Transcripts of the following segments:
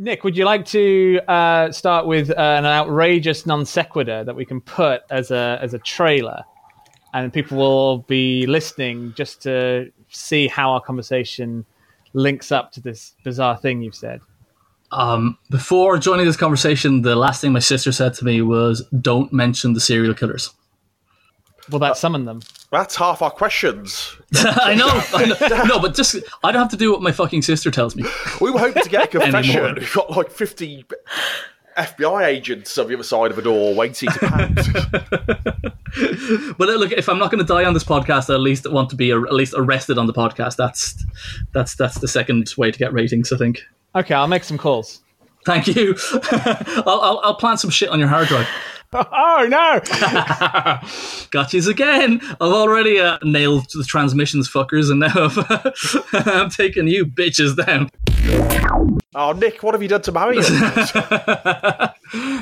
Nick, would you like to uh, start with uh, an outrageous non sequitur that we can put as a as a trailer, and people will be listening just to see how our conversation links up to this bizarre thing you've said? Um, before joining this conversation, the last thing my sister said to me was, "Don't mention the serial killers." Will that summon them? That's half our questions. I know, I know. No, but just I don't have to do what my fucking sister tells me. We were hoping to get a confession. Anymore. We've got like 50 FBI agents on the other side of the door waiting to pounce. But uh, look, if I'm not going to die on this podcast, I at least want to be ar- at least arrested on the podcast. That's that's that's the second way to get ratings. I think. Okay, I'll make some calls. Thank you. I'll, I'll I'll plant some shit on your hard drive. Oh no! Got yous again. I've already uh, nailed the transmissions fuckers, and now I've, I'm taking you bitches down. oh, Nick, what have you done to Marian?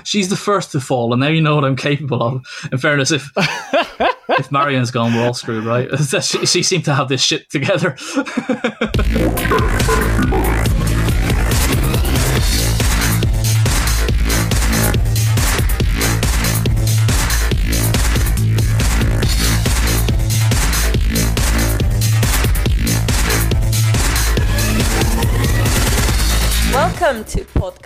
She's the first to fall, and now you know what I'm capable of. In fairness, if if Marian's gone, we're all screwed, right? she, she seemed to have this shit together.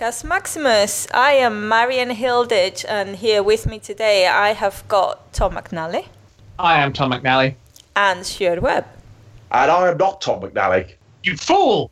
Podcast Maximus. I am Marian Hilditch, and here with me today I have got Tom McNally I am Tom McNally. and Stuart Webb. and I am not Tom McNally. You fool!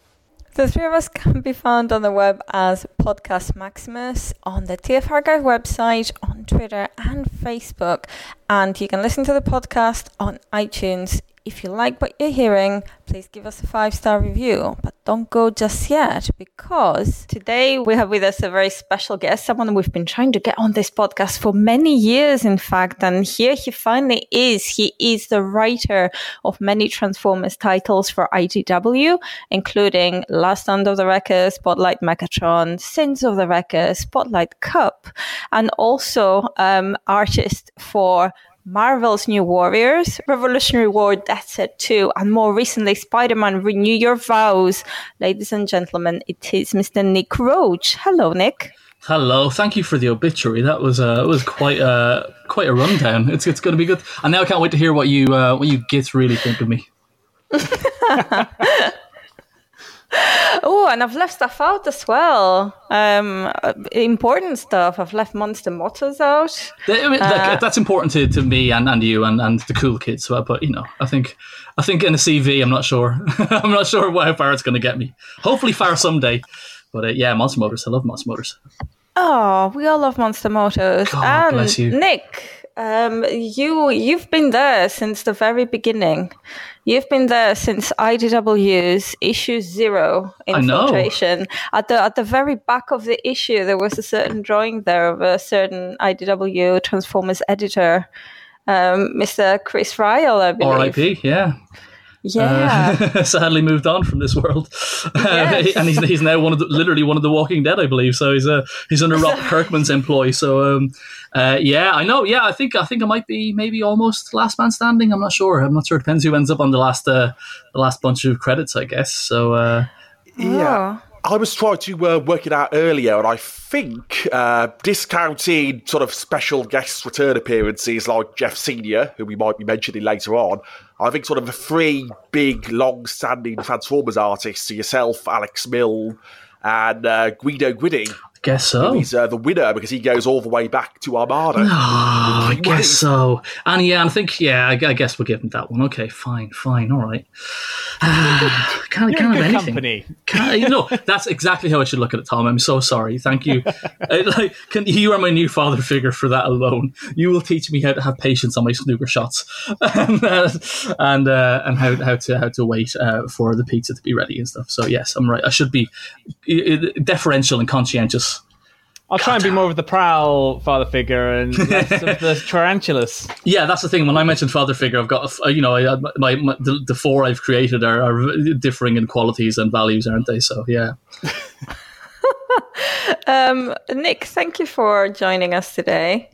The three of us can be found on the web as Podcast Maximus on the TFR Guide website, on Twitter and Facebook. And you can listen to the podcast on iTunes. If you like what you're hearing, please give us a five star review. But don't go just yet because today we have with us a very special guest, someone we've been trying to get on this podcast for many years, in fact. And here he finally is. He is the writer of many Transformers titles for IDW, including Last Stand of the Wrecker, Spotlight Megatron, Sins of the Wrecker, Spotlight Kup, and also um, artist for Marvel's New Warriors, Revolutionary War, Death Set 2, and more recently, Spider Man Renew Your Vows. Ladies and gentlemen, it is Mr. Nick Roche. Hello, Nick. Hello, thank you for the obituary. That was uh, it was quite uh, quite a rundown. It's it's going to be good. And now I can't wait to hear what you uh, what you gits really think of me. Oh, and I've left stuff out as well. Um, uh, important stuff. I've left Monster Motors out. Th- I mean, like, that's important to, to me and, and you and, and the cool kids. So, but you know, I think I think in a CV, I'm not sure. I'm not sure how far it's going to get me. Hopefully, far someday. But uh, yeah, Monster Motors. I love Monster Motors. Oh, we all love Monster Motors. God and bless you. Nick, um, you you've been there since the very beginning. You've been there since IDW's issue zero infiltration. At the at the very back of the issue, there was a certain drawing there of a certain IDW Transformers editor, um, Mr. Chris Ryall, I believe. R.I.P. Yeah. Yeah. Uh, sadly moved on from this world, Yes. and he's, he's now one of the, literally one of the Walking Dead, I believe. So he's uh, he's under Rob Kirkman's employ. So um, uh, yeah, I know. Yeah, I think I think I might be maybe almost last man standing. I'm not sure. I'm not sure. It depends who ends up on the last uh, the last bunch of credits, I guess. So uh, Yeah. I was trying to uh, work it out earlier, and I think uh, discounting sort of special guest return appearances like Geoff Senior, who we might be mentioning later on, I think sort of the three big, long-standing Transformers artists, yourself, Alex Milne, and uh, Guido Guidi, guess so. he's uh, the winner because he goes all the way back to Armada. Oh, I guess so. And yeah, I think yeah, I, I guess we'll give him that one. Okay, fine, fine, all right. Ah, can't can't have anything. company. Can, you know, that's exactly how I should look at it, Tom. I'm so sorry. Thank you. Uh, like, can, you are my new father figure for that alone. You will teach me how to have patience on my snooker shots, and uh, and, uh, and how, how to how to wait uh, for the pizza to be ready and stuff. So yes, I'm right. I should be uh, uh, deferential and conscientious. I'll try and be more of the prowl father figure and less of the tarantulas. Yeah, that's the thing. When I mentioned father figure, I've got a- you know I, my, my the, the four I've created are, are differing in qualities and values, aren't they? So yeah. Um, Nick, thank you for joining us today.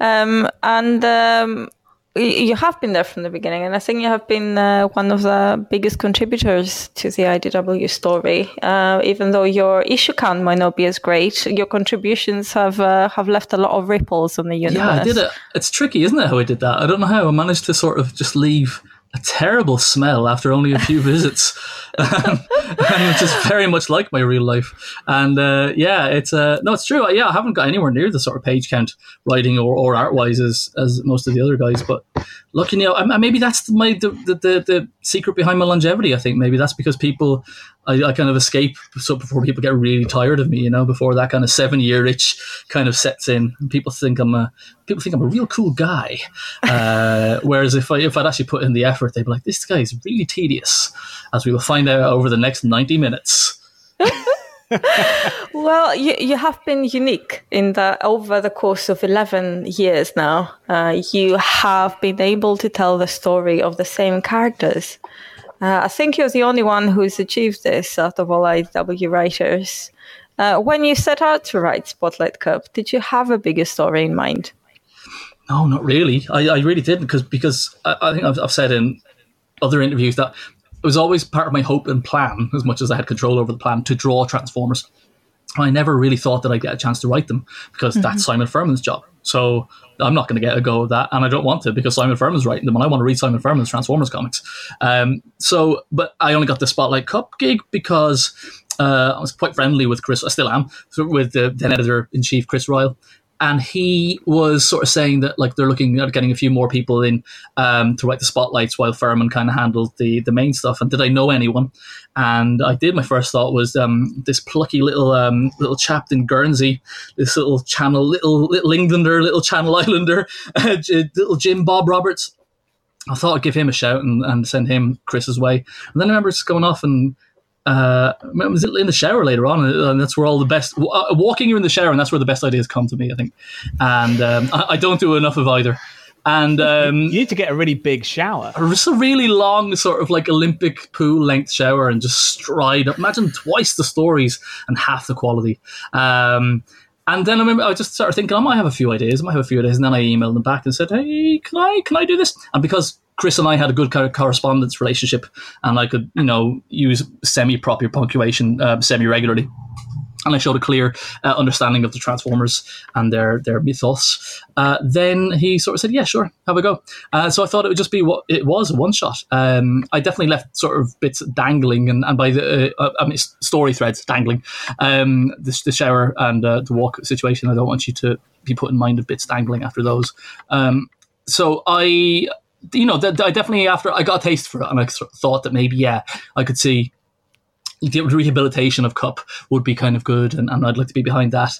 Um, and um, you have been there from the beginning, and I think you have been uh, one of the biggest contributors to the IDW story. Uh, even though your issue count might not be as great, your contributions have uh, have left a lot of ripples on the universe. Yeah, I did it. It's tricky, isn't it? How I did that? I don't know how I managed to sort of just leave a terrible smell after only a few visits, um, which is very much like my real life. And uh, yeah, it's uh, no, it's true. Yeah, I haven't got anywhere near the sort of page count writing or, or art wise as, as most of the other guys. But lucky, you know, maybe that's my the, the, the, the secret behind my longevity. I think maybe that's because people I, I, kind of escape so before people get really tired of me, you know, before that kind of seven year itch kind of sets in. People think I'm a people think I'm a real cool guy. Uh, whereas if I if I'd actually put in the effort, they'd be like, this guy is really tedious, as we will find out over the next ninety minutes. well, you, you have been unique in that over the course of 11 years now, uh, you have been able to tell the story of the same characters uh, I think you're the only one who's achieved this out of all IDW writers. Uh, when you set out to write Spotlight Kup, did you have a bigger story in mind? No, not really. I, I really didn't because because I, I think I've, I've said in other interviews that it was always part of my hope and plan, as much as I had control over the plan, to draw Transformers. I never really thought that I'd get a chance to write them because mm-hmm. that's Simon Furman's job. So I'm not going to get a go of that, and I don't want to because Simon Furman's writing them, and I want to read Simon Furman's Transformers comics. Um, so, but I only got the Spotlight Kup gig because uh, I was quite friendly with Chris. I still am with the then editor in chief, Chris Ryall, and he was sort of saying that like they're looking at getting a few more people in um, to write the spotlights while Furman kind of handled the the main stuff. And did I know anyone? And I did. My first thought was um, this plucky little um, little chap in Guernsey, this little channel, little little Englander, little Channel Islander, little Jim Bob Roberts. I thought I'd give him a shout and, and send him Chris's way. And then I remember just going off and uh, was in the shower later on, and that's where all the best uh, walking you in the shower, and that's where the best ideas come to me. I think, and um, I, I, don't do enough of either. And um, you need to get a really big shower, just a really long, sort of like Olympic pool length shower, and just stride up. Imagine twice the stories and half the quality. Um, and then I remember I just started thinking I might have a few ideas, I might have a few ideas, and then I emailed them back and said, "Hey, can I can I do this?" And because Chris and I had a good kind of correspondence relationship, and I could, you know, use semi-proper punctuation uh, semi-regularly. And I showed a clear uh, understanding of the Transformers and their their mythos. Uh, then he sort of said, "Yeah, sure, have a go." Uh, so I thought it would just be what it was a one shot. Um, I definitely left sort of bits dangling, and, and by the uh, I mean story threads dangling. Um, the, the shower and uh, the walk situation. I don't want you to be put in mind of bits dangling after those. Um, so I you know, I definitely after I got a taste for it, and I thought that maybe yeah, I could see the rehabilitation of Kup would be kind of good, and, and I'd like to be behind that.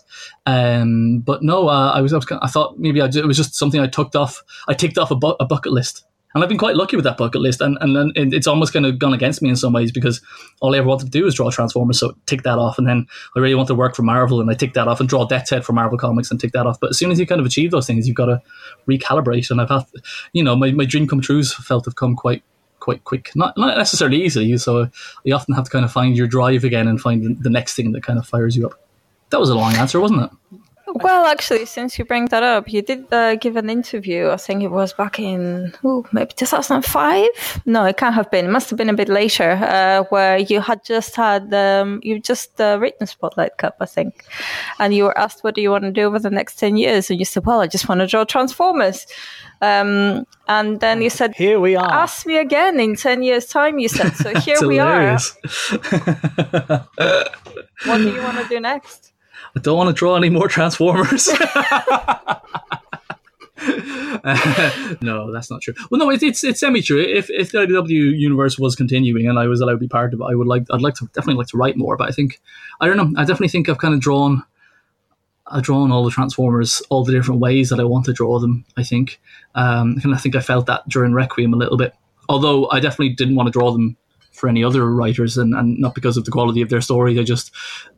Um, but no, uh, I was I, was I thought maybe I, it was just something I took off. I ticked off a, bu- a bucket list and I've been quite lucky with that bucket list, and and, and it's almost kind of gone against me in some ways because all I ever wanted to do was draw Transformers, so tick that off, and then I really want to work for Marvel, and I tick that off, and draw Death's Head for Marvel Comics, and tick that off. But as soon as you kind of achieve those things, you've got to recalibrate, and I've had, you know, my, my dream come trues felt have come quite quite quick, not not necessarily easily. So you often have to kind of find your drive again and find the next thing that kind of fires you up. That was a long answer, wasn't it? Well, actually, since you bring that up, you did uh, give an interview. I think it was back in ooh, maybe 2005. No, it can't have been. It must have been a bit later, uh, where you had just had um, you just uh, written Spotlight Kup, I think, and you were asked, "What do you want to do over the next ten years?" And you said, "Well, I just want to draw Transformers." Um, and then you said, "Here we are." Ask me again in ten years' time. You said, "So here we are." what do you want to do next? I don't want to draw any more Transformers. uh, no, that's not true. Well, no, it, it's it's semi true. If if the IDW universe was continuing and I was allowed to be part of it, I would like I'd like to definitely like to write more. But I think I don't know. I definitely think I've kind of drawn I've drawn all the Transformers, all the different ways that I want to draw them. I think, um, and I think I felt that during Requiem a little bit. Although I definitely didn't want to draw them for any other writers, and, and not because of the quality of their story. I just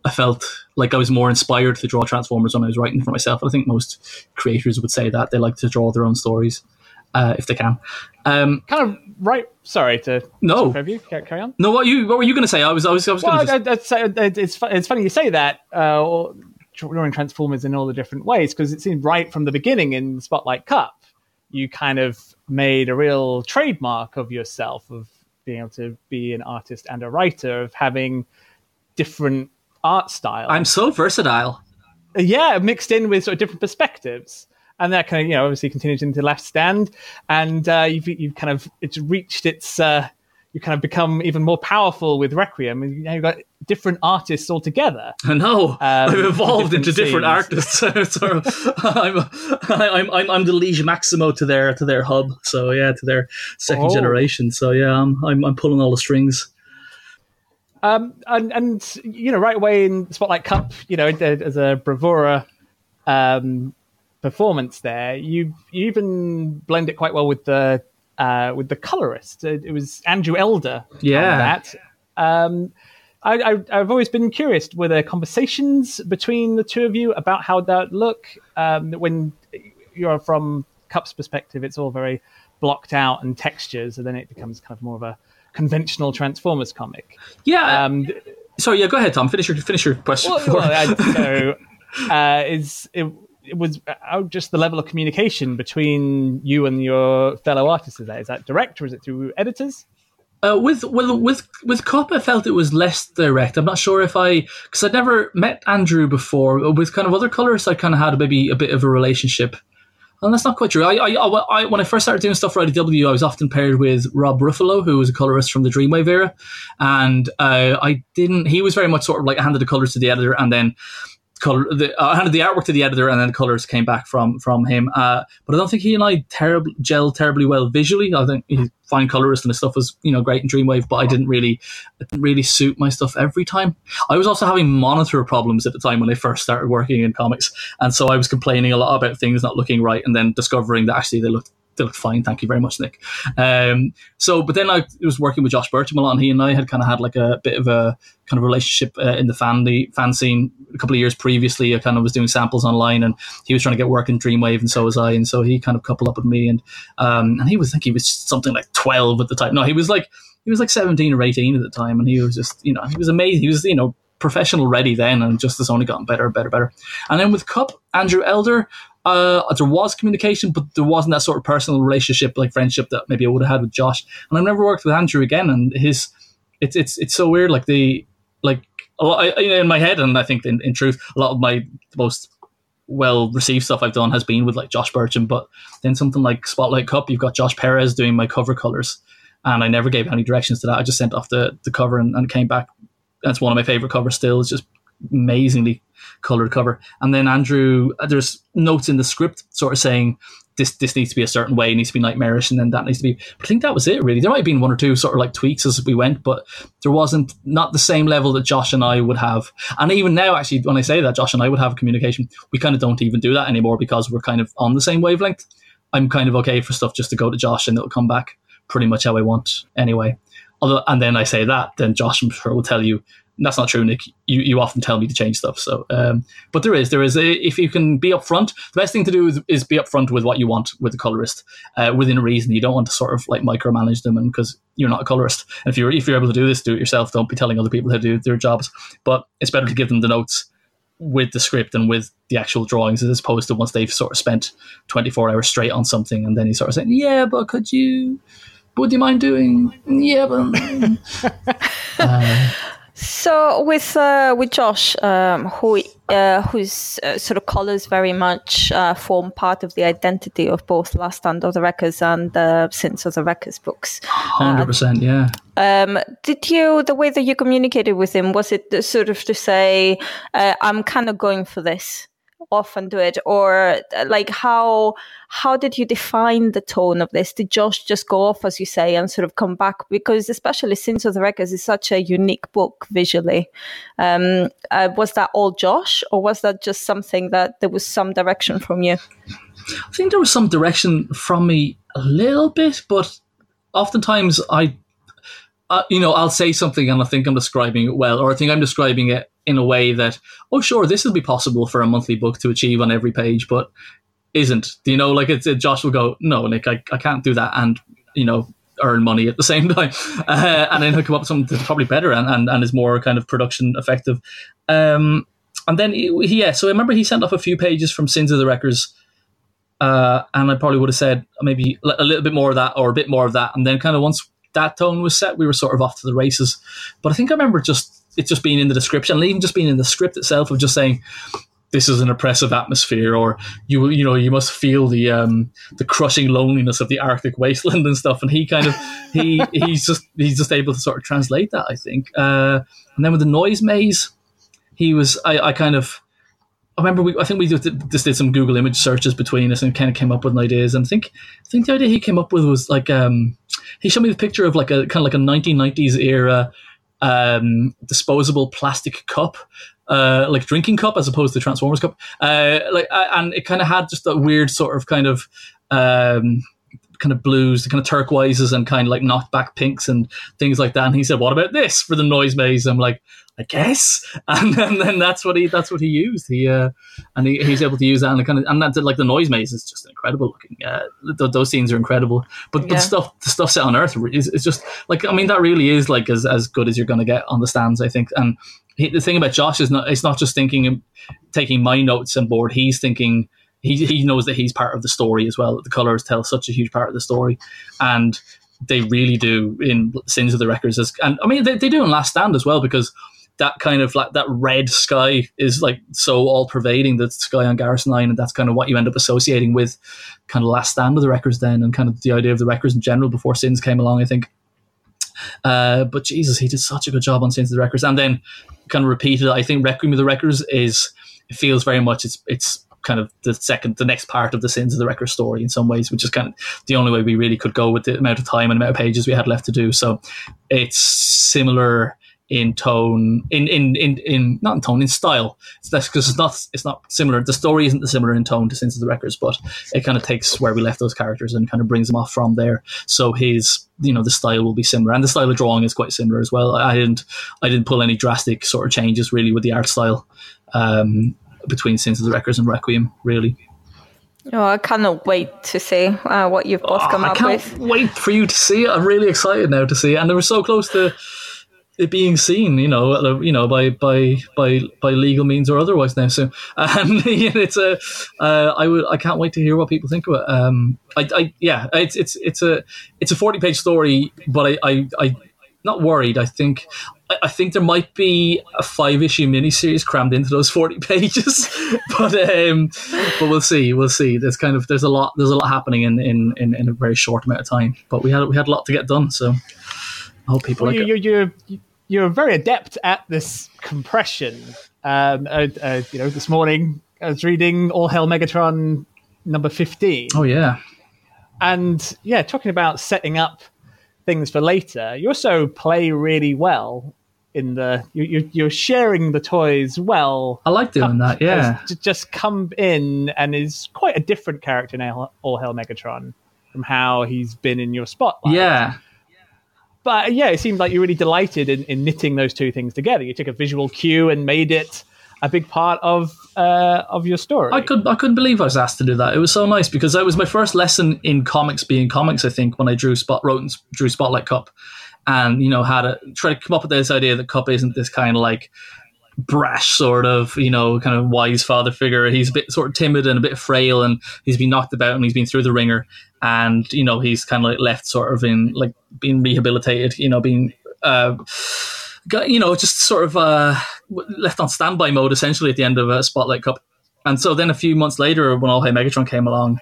I felt like I was more inspired to draw Transformers when I was writing for myself. I think most creators would say that they like to draw their own stories uh, if they can. Um, kind of right. Sorry to no. You. Carry on. No, what you what were you going to say? I was I was I was well, going to. Just... It's it's funny you say that. Uh, drawing Transformers in all the different ways because it seemed right from the beginning in Spotlight Kup you kind of made a real trademark of yourself of being able to be an artist and a writer, of having different art styles. I'm so versatile. Yeah, mixed in with sort of different perspectives. And that kind of, you know, obviously continues into Last Stand. And uh, you've, you've kind of, it's reached its, uh, you kind of become even more powerful with Requiem. And you've got different artists altogether. I know. Um, I've evolved different into different scenes. artists. of, I'm, I'm, I'm, I'm the Liege Maximo to their to their hub. So yeah, to their second Oh. generation. So yeah, I'm, I'm I'm pulling all the strings. Um, and, and you know, right away in Spotlight Kup, you know, as a bravura um, performance there, you you even blend it quite well with the uh, with the colorist. It, it was Andrew Elder. Yeah. that. Um, I, I, I've always been curious. Were there conversations between the two of you about how that look? Um, when you're from Kup's perspective, it's all very blocked out and textures, and then it becomes kind of more of a conventional Transformers comic. Yeah. Um, sorry. Yeah. Go ahead, Tom. Finish your finish your question. well, well, I, so uh, is it, it was just the level of communication between you and your fellow artists. Is that is that direct or is it through editors? Uh, with well, with with Kup, I felt it was less direct. I'm not sure if I because I'd never met Andrew before. With kind of other colorists, I kind of had maybe a bit of a relationship. And that's not quite true. I, I, I, when I first started doing stuff for IDW, I was often paired with Rob Ruffolo, who was a colorist from the Dreamwave era, and uh, I didn't. He was very much sort of like handed the colors to the editor, and then color the, uh, I handed the artwork to the editor, and then the colors came back from from him. Uh, but I don't think he and I gelled terribly well visually. I think he's fine colorist, and his stuff was you know great in Dreamwave, but I didn't really it didn't really suit my stuff every time. I was also having monitor problems at the time when I first started working in comics, and so I was complaining a lot about things not looking right, and then discovering that actually they looked they looked fine. Thank you very much, Nick. Um, so, but then I was working with Josh Burcham a lot, and he and I had kind of had like a bit of a kind of relationship uh, in the fan the fan scene a couple of years previously. I kind of was doing samples online, and he was trying to get work in Dreamwave, and so was I, and so he kind of coupled up with me, and um, and he was I think he was something like twelve at the time. No, he was like he was like seventeen or eighteen at the time, and he was just you know he was amazing. He was you know professional ready then, and just has only gotten better, better, better. And then with Kup, Andrew Elder, uh, there was communication, but there wasn't that sort of personal relationship, like friendship that maybe I would have had with Josh. And I've never worked with Andrew again, and his it's it's it's so weird. Like the I, I- in my head, and I think in, in truth, a lot of my most well received stuff I've done has been with like Josh Burcham, but then something like Spotlight Kup, you've got Josh Perez doing my cover colors, and I never gave any directions to that. I just sent off the the cover and, and came back. That's one of my favorite covers still. It's just amazingly colored cover. And then Andrew, uh, there's notes in the script sort of saying this this needs to be a certain way, it needs to be nightmarish, and then that needs to be. But I think that was it really. There might have been one or two sort of like tweaks as we went, but there wasn't not the same level that Josh and I would have. And even now, actually, when I say that Josh and I would have a communication, we kind of don't even do that anymore because we're kind of on the same wavelength. I'm kind of okay for stuff just to go to Josh and it'll come back pretty much how I want anyway. Although, and then I say that, then Josh I'm sure will tell you that's not true, Nick. You you often tell me to change stuff. So, um, but there is there is a, if you can be upfront, the best thing to do is, is be upfront with what you want with the colorist uh, within reason. You don't want to sort of like micromanage them, and because you're not a colorist, and if you're if you're able to do this, do it yourself. Don't be telling other people how to do their jobs. But it's better to give them the notes with the script and with the actual drawings as opposed to once they've sort of spent 24 hours straight on something and then he's sort of saying yeah but could you would you mind doing yeah but uh, So with uh, with Josh, um, who uh, whose uh, sort of colors very much uh, form part of the identity of both Last Stand of the Wreckers and the Sins of the Wreckers books. 100% yeah Um, did you the way that you communicated with him was it sort of to say uh, I'm kind of going for this off and do it or uh, like how how did you define the tone of this? Did josh just go off as you say and sort of come back? Because especially sins of the Wreckers is such a unique book visually. Um, uh, was that all josh or was that just something that there was some direction from you? I think there was some direction from me a little bit, but oftentimes I, uh, you know, I'll say something and I think I'm describing it well, or I think I'm describing it in a way that, oh, sure, this will be possible for a monthly book to achieve on every page, but isn't. Do you know, like it's, Josh will go, no, Nick, I, I can't do that, and you know, earn money at the same time, uh, and then he'll come up with something that's probably better and, and, and is more kind of production effective. Um, and then he, he- yeah, so I remember he sent off a few pages from Sins of the Wreckers uh, and I probably would have said maybe a little bit more of that or a bit more of that, and then kind of once that tone was set, we were sort of off to the races. But I think I remember just it just being in the description, and even just being in the script itself of just saying this is an oppressive atmosphere, or you you know you must feel the um, the crushing loneliness of the Arctic wasteland and stuff. And he kind of he he's just he's just able to sort of translate that, I think. Uh, and then with the noise maze, he was I, I kind of I remember we, I think we just did, just did some Google image searches between us and kind of came up with ideas. And I think I think the idea he came up with was like um, he showed me the picture of like a kind of like a 1990s era um, disposable plastic cup, uh, like drinking cup as opposed to Transformers cup. Uh, like and it kind of had just a weird sort of kind of um, kind of blues, the kind of turquoises and kind of like knocked back pinks and things like that. And he said, "What about this for the noise maze?" I'm like, I guess, and, and then that's what he that's what he used. He uh, and he, he's able to use that and kind of and that like the noise maze is just incredible looking. Uh, th- those scenes are incredible, but, yeah. but the stuff the stuff set on Earth is, is just like I mean that really is like as as good as you're going to get on the stands. I think, and he, the thing about Josh is not it's not just thinking taking my notes on board. He's thinking he he knows that he's part of the story as well. The colors tell such a huge part of the story, and they really do in Sins of the Wreckers. As, and I mean they, they do in Last Stand as well because that kind of like that red sky is like so all pervading the sky on Garrus Nine, and that's kind of what you end up associating with kind of last stand of the Wreckers then, and kind of the idea of the Wreckers in general before Sins came along. I think. Uh, but Jesus, he did such a good job on Sins of the Wreckers, and then kind of repeated. I think Requiem of the Wreckers is it feels very much it's it's kind of the second, the next part of the Sins of the Wrecker story in some ways, which is kind of the only way we really could go with the amount of time and amount of pages we had left to do. So it's similar in tone, in in in, in not in tone, in style. That's because it's not it's not similar. The story isn't similar in tone to Sins of the Wreckers, but it kind of takes where we left those characters and kind of brings them off from there. So his you know the style will be similar, and the style of drawing is quite similar as well. I didn't I didn't pull any drastic sort of changes really with the art style um, between Sins of the Wreckers and Requiem, really. Oh, I cannot wait to see uh, what you've both oh, come up with. I can't wait for you to see it. I'm really excited now to see it. And they were so close to it being seen, you know, you know, by by by by legal means or otherwise now. So, and it's a, uh, I would, I can't wait to hear what people think of it. Um, I, I, yeah, it's it's it's a it's a forty page story, but I, I, I not worried. I think I think there might be a five issue miniseries crammed into those forty pages, but um, but we'll see. We'll see. There's kind of there's a lot there's a lot happening in in, in, in a very short amount of time. But we had we had a lot to get done, so. Hope people well, like you, You're, you're very adept at this compression. Um, uh, uh, you know, this morning I was reading All Hail Megatron number 15. Oh, yeah. And yeah, talking about setting up things for later, you also play really well in the you, you're sharing the toys well. I like doing that. Yeah, just come in and is quite a different character in All Hail Megatron from how he's been in your spotlight. Yeah, but yeah, it seemed like you really delighted in, in knitting those two things together. You took a visual cue and made it a big part of uh, of your story. I could I couldn't believe I was asked to do that. It was so nice because that was my first lesson in comics being comics. I think when I drew spot wrote and drew Spotlight Kup, and you know had to try to come up with this idea that Kup isn't this kind of like brash sort of you know kind of wise father figure he's a bit sort of timid and a bit frail and he's been knocked about and he's been through the ringer and you know he's kind of like left sort of in like being rehabilitated you know being uh got, you know just sort of uh left on standby mode essentially at the end of a spotlight Kup. and so then a few months later when all hail megatron came along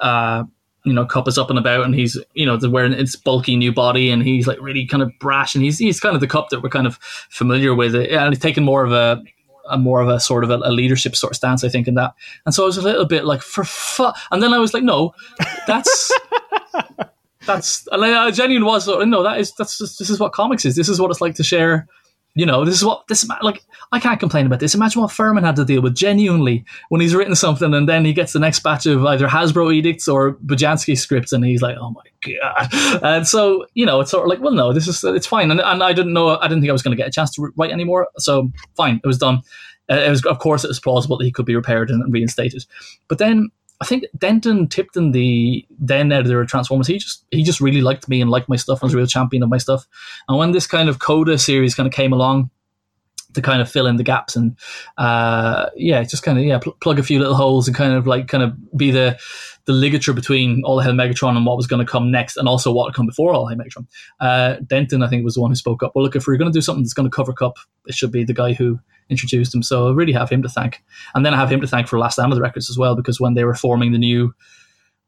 uh you know, Kup is up and about, and he's you know wearing its bulky new body, and he's like really kind of brash, and he's he's kind of the Kup that we're kind of familiar with, and he's taken more of a, a more of a sort of a, a, leadership sort of stance, I think, in that. And so I was a little bit like for fuck, and then I was like, no, that's. that's and I, I genuinely was no that is that's just, this is what comics is this is what it's like to share you know, this is what this like. I can't complain about this. Imagine what Furman had to deal with genuinely when he's written something, and then he gets the next batch of either Hasbro edicts or Budiansky scripts, and he's like, "Oh my god!" And so, you know, it's sort of like, well, no, this is it's fine. And, and I didn't know, I didn't think I was going to get a chance to write anymore. So fine, it was done. Uh, it was, of course, it was plausible that he could be repaired and reinstated. But then I think Denton Tipton, the then editor of Transformers, he just he just really liked me and liked my stuff and was a real champion of my stuff. And when this kind of Coda series kind of came along, to kind of fill in the gaps and uh, yeah, just kind of yeah pl- plug a few little holes and kind of like kind of be the the ligature between All Hail Megatron and what was going to come next, and also what come before All Hail Megatron. Uh, Denton, I think, was the one who spoke up. Well, look, if we're going to do something that's going to cover Kup, it should be the guy who introduced him. So I really have him to thank, and then I have him to thank for Last Stand of the Wreckers as well, because when they were forming the new.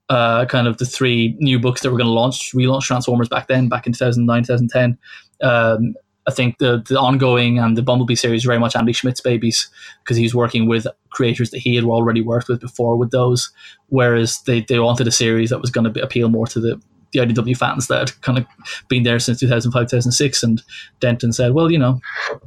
Uh, kind of the three new books that were going to launch, relaunch Transformers back then, back in 2009, 2010. Um, I think the the ongoing and the Bumblebee series very much Andy Schmidt's babies because he's working with creators that he had already worked with before with those. Whereas they, they wanted a series that was going to appeal more to the the IDW fans that had kind of been there since 2005 2006 and Denton said well you know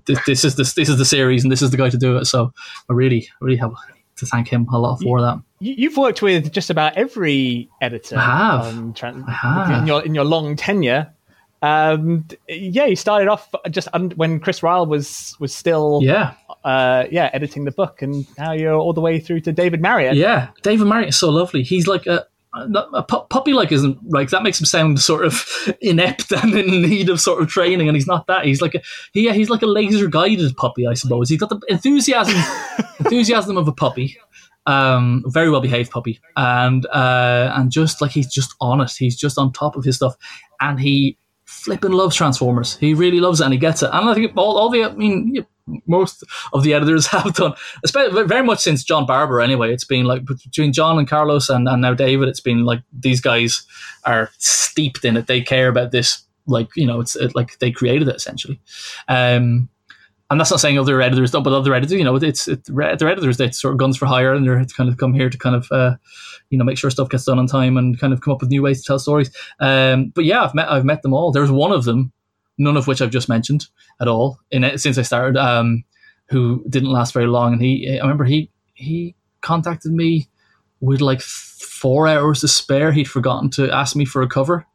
this, this is this, this is the series and this is the guy to do it so I really really have to thank him a lot for that you've worked with just about every editor I have. on Tran- I have. in your in your long tenure um, yeah, you started off just un- when Chris Ryall was was still yeah uh, yeah editing the book, and now you're all the way through to David Mariotte. Yeah, David Mariotte is so lovely. He's like a, a, a puppy like isn't like that makes him sound sort of inept and in need of sort of training, and he's not that. He's like a he, he's like a laser guided puppy, I suppose. He's got the enthusiasm enthusiasm of a puppy. Um, very well behaved puppy, and uh, and just like he's just honest. He's just on top of his stuff, and he flipping loves Transformers. He really loves it, and he gets it. And I think all, all the I mean most of the editors have done, especially very much since John Barber. Anyway, it's been like between John and Carlos and, and now David. It's been like these guys are steeped in it. They care about this. Like you know, it's it, like they created it essentially. Um, and that's not saying other editors don't, but other editors, you know, it's it, other editors that sort of guns for hire, and they're kind of come here to kind of, uh, you know, make sure stuff gets done on time and kind of come up with new ways to tell stories. Um, but yeah, I've met I've met them all. There's one of them, none of which I've just mentioned at all in since I started, um, who didn't last very long. And he, I remember he he contacted me with like four hours to spare. He'd forgotten to ask me for a cover,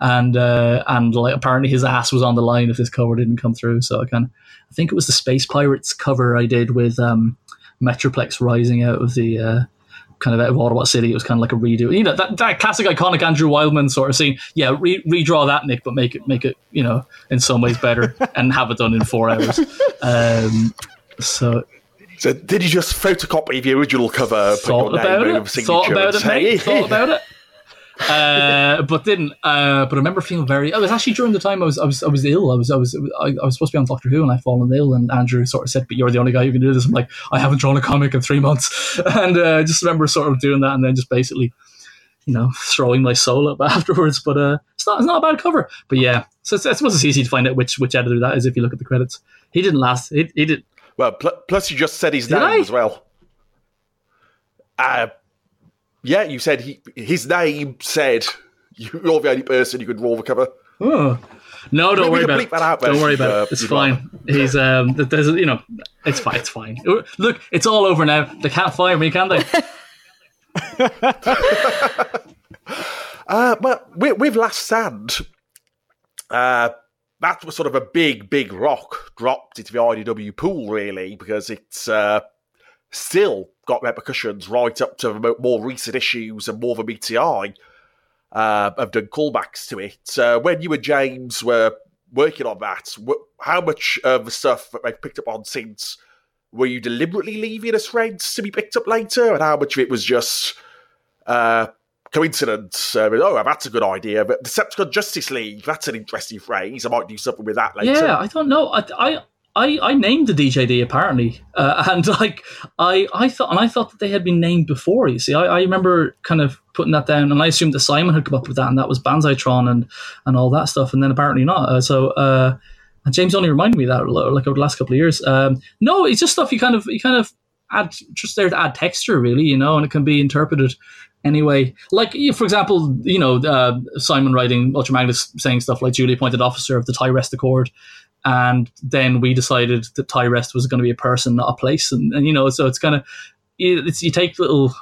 and uh, and like apparently his ass was on the line if his cover didn't come through. So I kind of I think it was the Space Pirates cover I did with um, Metroplex rising out of the uh, kind of out of Autobot City. It was kind of like a redo. You know that, that classic iconic Andrew Wildman sort of scene. Yeah, re- redraw that Nick, but make it make it you know in some ways better and have it done in four hours. Um, so so did you just photocopy the original cover? Thought about it. Thought about it. Mate, thought about it uh, but didn't. Uh, but I remember feeling very. It was actually during the time I was I was I was ill. I was I was I, I was supposed to be on Doctor Who and I fallen ill. And Andrew sort of said, "But you're the only guy who can do this." I'm like, I haven't drawn a comic in three months, and uh, I just remember sort of doing that, and then just basically, you know, throwing my soul up afterwards. But uh, it's not it's not a bad cover. But yeah, so it's, I suppose it's easy to find out which which editor that is if you look at the credits. He didn't last. He, he did. Well, pl- plus you just said his Did name I? as well. Uh, yeah, you said he his name said you're the only person you could draw the cover. Oh. No, don't Maybe worry about it. that out, don't worry about uh, it. It's you'd fine. He's um. There's you know, it's fine. It's fine. Look, it's all over now. They can't fire me, can they? Uh, well, with, with Last Stand, uh, that was sort of a big, big rock dropped into the IDW pool, really, because it's uh, still got repercussions right up to more recent issues and more of a BTI uh, have done callbacks to it. Uh, when you and James were working on that, how much of the stuff that they've picked up on since were you deliberately leaving as threads to be picked up later, and how much of it was just uh, coincidence? Uh, oh, that's a good idea. But Decepticon Justice League, that's an interesting phrase. I might do something with that later. yeah, I don't know. I, I I I named the DJD apparently, uh, and like I I thought and I thought that they had been named before. You see, I, I remember kind of putting that down, and I assumed that Simon had come up with that, and that was Banzaitron and and all that stuff, and then apparently not. Uh, so. Uh, and James only reminded me that like over the last couple of years. Um, no, it's just stuff you kind of you kind of add just there to add texture, really, you know, and it can be interpreted anyway. Like, for example, you know, uh, Simon writing Ultra Magnus saying stuff like Julie appointed officer of the Tyrest Accord. And then we decided that Tyrest was going to be a person, not a place. And, and you know, so it's kind of, it's, you take little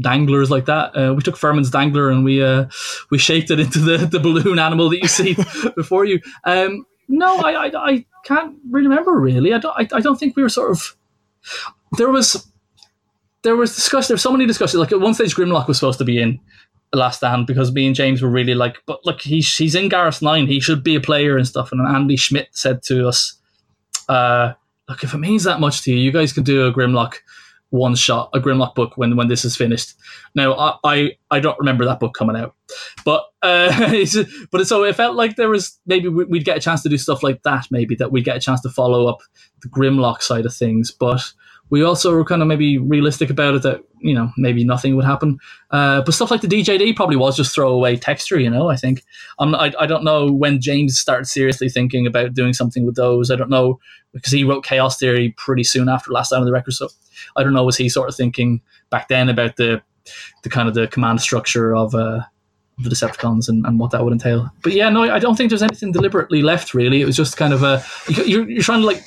danglers like that. Uh, we took Furman's dangler and we uh, we shaped it into the, the balloon animal that you see before you. Um, no, I, I I can't really remember really. I don't I, I don't think we were sort of there was there was discussion. There was so many discussions. Like at one stage, Grimlock was supposed to be in Last Stand because me and James were really like, but look, he's he's in Garrus Nine. He should be a player and stuff. And Andy Schmidt said to us, uh, look, if it means that much to you, you guys can do a Grimlock one shot, a Grimlock book when when this is finished. Now, I I, I don't remember that book coming out, but uh, but so it felt like there was maybe we'd get a chance to do stuff like that. Maybe that we'd get a chance to follow up the Grimlock side of things, but we also were kind of maybe realistic about it that you know maybe nothing would happen. Uh, but stuff like the DJD probably was just throwaway texture. You know, I think um, I I don't know when James started seriously thinking about doing something with those. I don't know because he wrote Chaos Theory pretty soon after Last Stand on the Wrecker. So I don't know was he sort of thinking back then about the the kind of the command structure of. Uh, the Decepticons and, and what that would entail. But yeah, no, I don't think there's anything deliberately left. Really, it was just kind of a you're, you're trying to like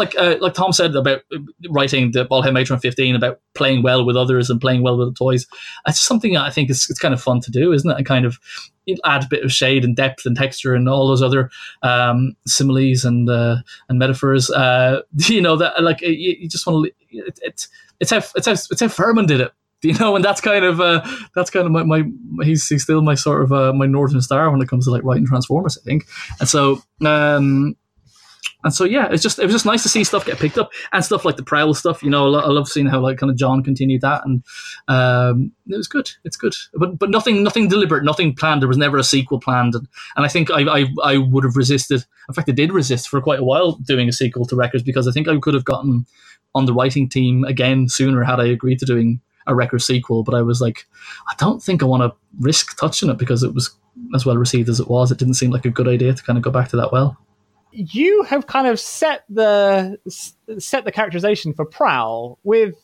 like uh, like Tom said about writing the All Hail Megatron 15 about playing well with others and playing well with the toys. It's something I think is it's kind of fun to do, isn't it? And kind of add a bit of shade and depth and texture and all those other um, similes and uh, and metaphors. Uh, you know that like you, you just want to. It, it's it's how it's how it's how Furman did it you know, and that's kind of uh, that's kind of my, my he's he's still my sort of uh, my northern star when it comes to like writing Transformers, I think. And so um, and so yeah, it's just it was just nice to see stuff get picked up and stuff like the Prowl stuff. You know, I love seeing how like kind of John continued that, and um, it was good. It's good, but but nothing nothing deliberate, nothing planned. There was never a sequel planned, and, and I think I, I I would have resisted. In fact, I did resist for quite a while doing a sequel to Wreckers because I think I could have gotten on the writing team again sooner had I agreed to doing a Wrecker sequel. But I was like, I don't think I want to risk touching it because it was as well received as it was. It didn't seem like a good idea to kind of go back to that well you have kind of set the set the characterization for Prowl with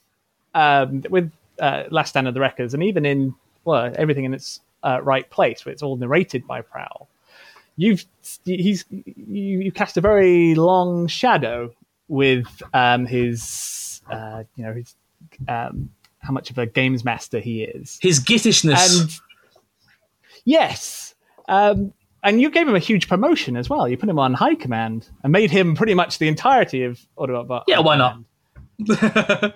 um, with uh, Last Stand of the Wreckers, and even in well everything in its uh, right place, where it's all narrated by Prowl. You've he's you, you cast a very long shadow with um, his uh, you know his um, how much of a games master he is, his gittishness, and yes. Um, and you gave him a huge promotion as well. You put him on high command and made him pretty much the entirety of Autobot. Yeah, why not? uh,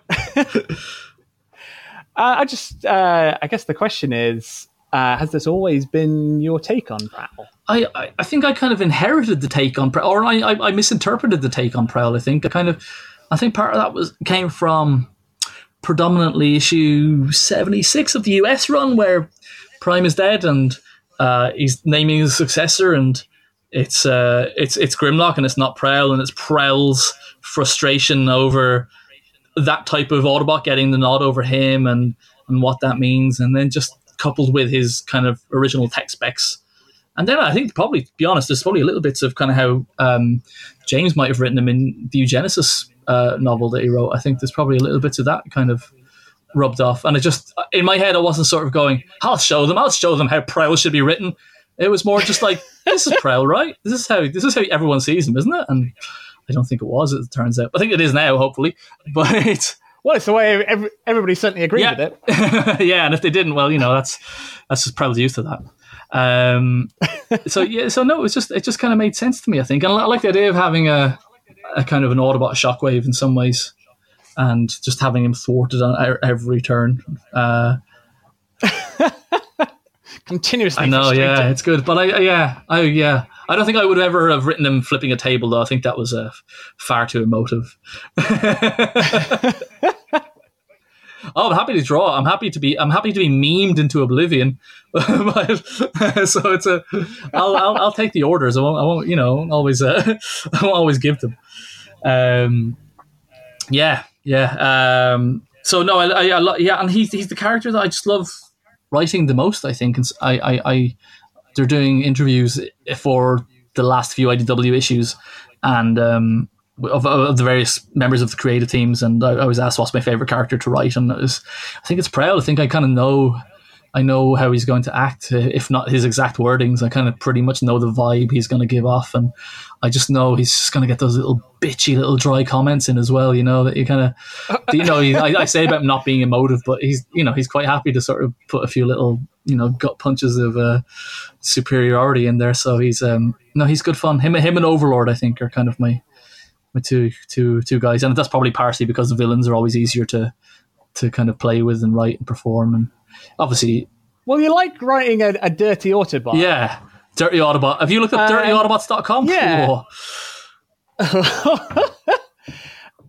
I just, uh, I guess the question is, uh, has this always been your take on Prowl? I, I, I, think I kind of inherited the take on Prowl, or I, I, I, misinterpreted the take on Prowl. I think I kind of, I think part of that was came from predominantly issue seventy six of the US run, where Prime is dead and uh, he's naming his successor, and it's uh, it's it's Grimlock, and it's not Prowl, and it's Prowl's frustration over that type of Autobot getting the nod over him, and and what that means, and then just coupled with his kind of original tech specs. And then I think probably, to be honest, there's probably a little bits of kind of how um, James might have written them in the Eugenesis uh, novel that he wrote. I think there's probably a little bits of that kind of rubbed off. And it just, in my head, I wasn't sort of going, I'll show them, I'll show them how Prowl should be written. It was more just like, this is Prowl, right? This is how this is how everyone sees him, isn't it? And I don't think it was, it turns out. I think it is now, hopefully. But well, it's the way every, everybody certainly agreed yeah. with it. yeah, and if they didn't, well, you know, that's that's just Prowl's used to that. Um, so yeah, so no, it was just it just kind of made sense to me, I think, and I like the idea of having a a kind of an Autobot shockwave in some ways and just having him thwarted on every turn. Uh, Continuously. I know, yeah, it's good, but I, yeah, I, yeah, I don't think I would ever have written him flipping a table though. I think that was uh, far too emotive. oh, I'm happy to draw. I'm happy to be. I'm happy to be memed into oblivion. but, so it's a. I'll, I'll I'll take the orders. I won't. I won't. You know, always. Uh, I won't always give them. Um, yeah, yeah. Um, so no, I, I, I, yeah, and he's he's the character that I just love writing the most. I think, and I, I, I they're doing interviews for the last few IDW issues, and um, of, of, the various members of the creative teams, and I, I was asked what's my favorite character to write, and it was, I think it's Prowl. I think I kind of know I know how he's going to act, if not his exact wordings. I kind of pretty much know the vibe he's going to give off, and I just know he's just going to get those little bitchy, little dry comments in as well. You know that you kind of, you know, I, I, say about him not being emotive, but he's, you know, he's quite happy to sort of put a few little, you know, gut punches of uh, superiority in there. So he's, um, no, he's good fun. Him, him, and Overlord, I think, are kind of my my two two two guys, and that's probably partially because the villains are always easier to to kind of play with and write and perform and obviously. Well, you like writing a, a dirty Autobot. Yeah, dirty Autobot. Have you looked at uh, dirtyautobots.com? Yeah.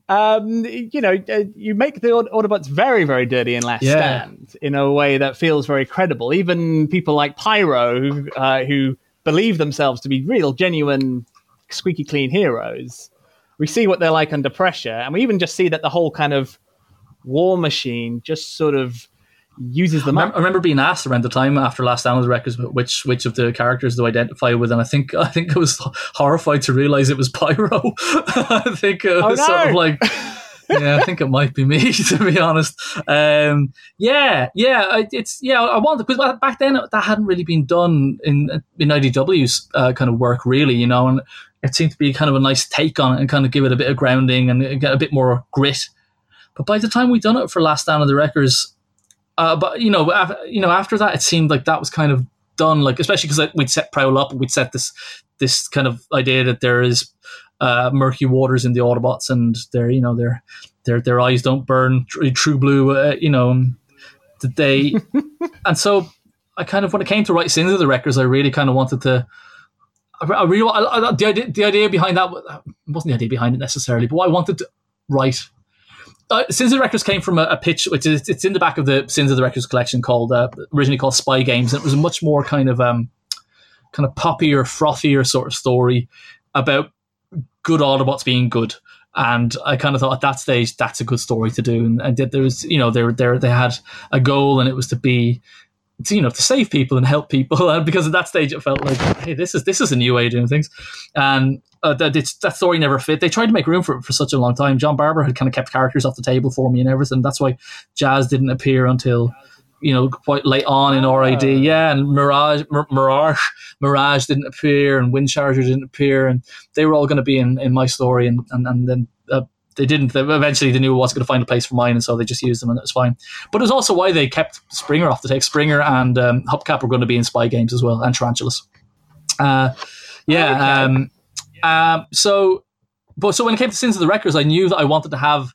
um, you know, uh, you make the Autobots very, very dirty in Last Yeah. Stand in a way that feels very credible. Even people like Pyro, uh, who believe themselves to be real, genuine, squeaky clean heroes, we see what they're like under pressure, and we even just see that the whole kind of war machine just sort of uses them I remember being asked around the time after Last the Wreckers which which of the characters do I identify with, and I think I think I was horrified to realize it was Pyro. I think it was Oh, sort of like. yeah, I think it might be me to be honest. Um, yeah, yeah, it's yeah. I wanted because back then that hadn't really been done in in IDW's uh, kind of work, really, you know, and it seemed to be kind of a nice take on it and kind of give it a bit of grounding and get a bit more grit. But by the time we'd done it for Last Stand of the Wreckers, uh, but you know, af- you know, after that, it seemed like that was kind of done. Like, especially because like, we'd set Prowl up we'd set this this kind of idea that there is uh, murky waters in the Autobots, and their you know their their their eyes don't burn tr- true blue. Uh, you know, that they, and so I kind of when it came to write Sins of the Wreckers, I really kind of wanted to. I, I really I, I, the idea the idea behind that wasn't the idea behind it necessarily, but what I wanted to write uh, Sins of the Wreckers came from a, a pitch, which is it's in the back of the Sins of the Wreckers collection, called uh, originally called Spy Games, and it was a much more kind of um, kind of poppier, frothier sort of story about good Autobots being good. And I kind of thought at that stage that's a good story to do, and, and there was you know they there they had a goal, and it was to be to, you know to save people and help people, and because at that stage it felt like hey this is this is a new way of doing things, and uh, that it's, that story never fit. They tried to make room for it for such a long time. John Barber had kind of kept characters off the table for me and everything. That's why Jazz didn't appear until you know quite late on in RID. Yeah, and Mirage, Mir- Mirage, Mirage didn't appear, and wind Windcharger didn't appear, and they were all going to be in, in my story, and and, and then. They didn't. They, eventually, they knew it wasn't going to find a place for mine, and so they just used them, and it was fine. But it was also why they kept Springer off the take. Springer and um, Hubcap were going to be in Spy Games as well, and Tarantulas. Uh, yeah. Okay. Um, um, so, but so when it came to Sins of the Wreckers, I knew that I wanted to have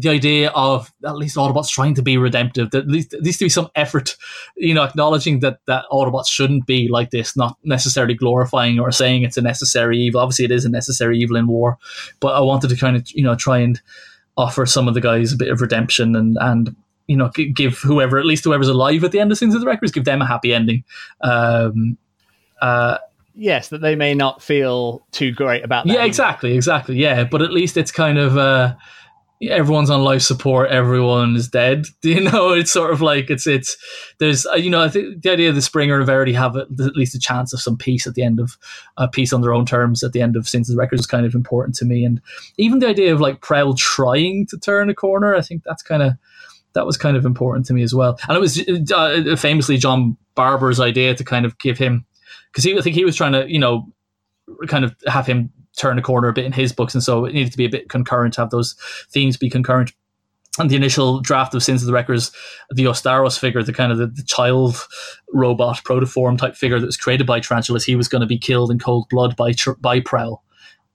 the idea of at least Autobots trying to be redemptive. That at least, at least to be some effort, you know, acknowledging that that Autobots shouldn't be like this, not necessarily glorifying or saying it's a necessary evil. Obviously, it is a necessary evil in war, but I wanted to kind of you know try and offer some of the guys a bit of redemption and and you know give whoever at least whoever's alive at the end of Sins of the Wreckers, give them a happy ending. Um, uh, Yes, that they may not feel too great about that. yeah, exactly, exactly. Yeah, but at least it's kind of uh, everyone's on life support. Everyone is dead. You know, it's sort of like it's it's there's uh, you know I think the idea of the Springer and already have at least a chance of some peace at the end of uh, peace on their own terms at the end of Sins of the Wreckers is kind of important to me, and even the idea of like Prowl trying to turn a corner, I think that's kind of that was kind of important to me as well. And it was uh, famously John Barber's idea to kind of give him because he I think he was trying to you know kind of have him turn a corner a bit in his books, and so it needed to be a bit concurrent, to have those themes be concurrent. And the initial draft of Sins of the Wreckers, the Ostaros figure, the kind of the, the child robot protoform type figure that was created by Tarantulas, he was going to be killed in cold blood by by Prowl.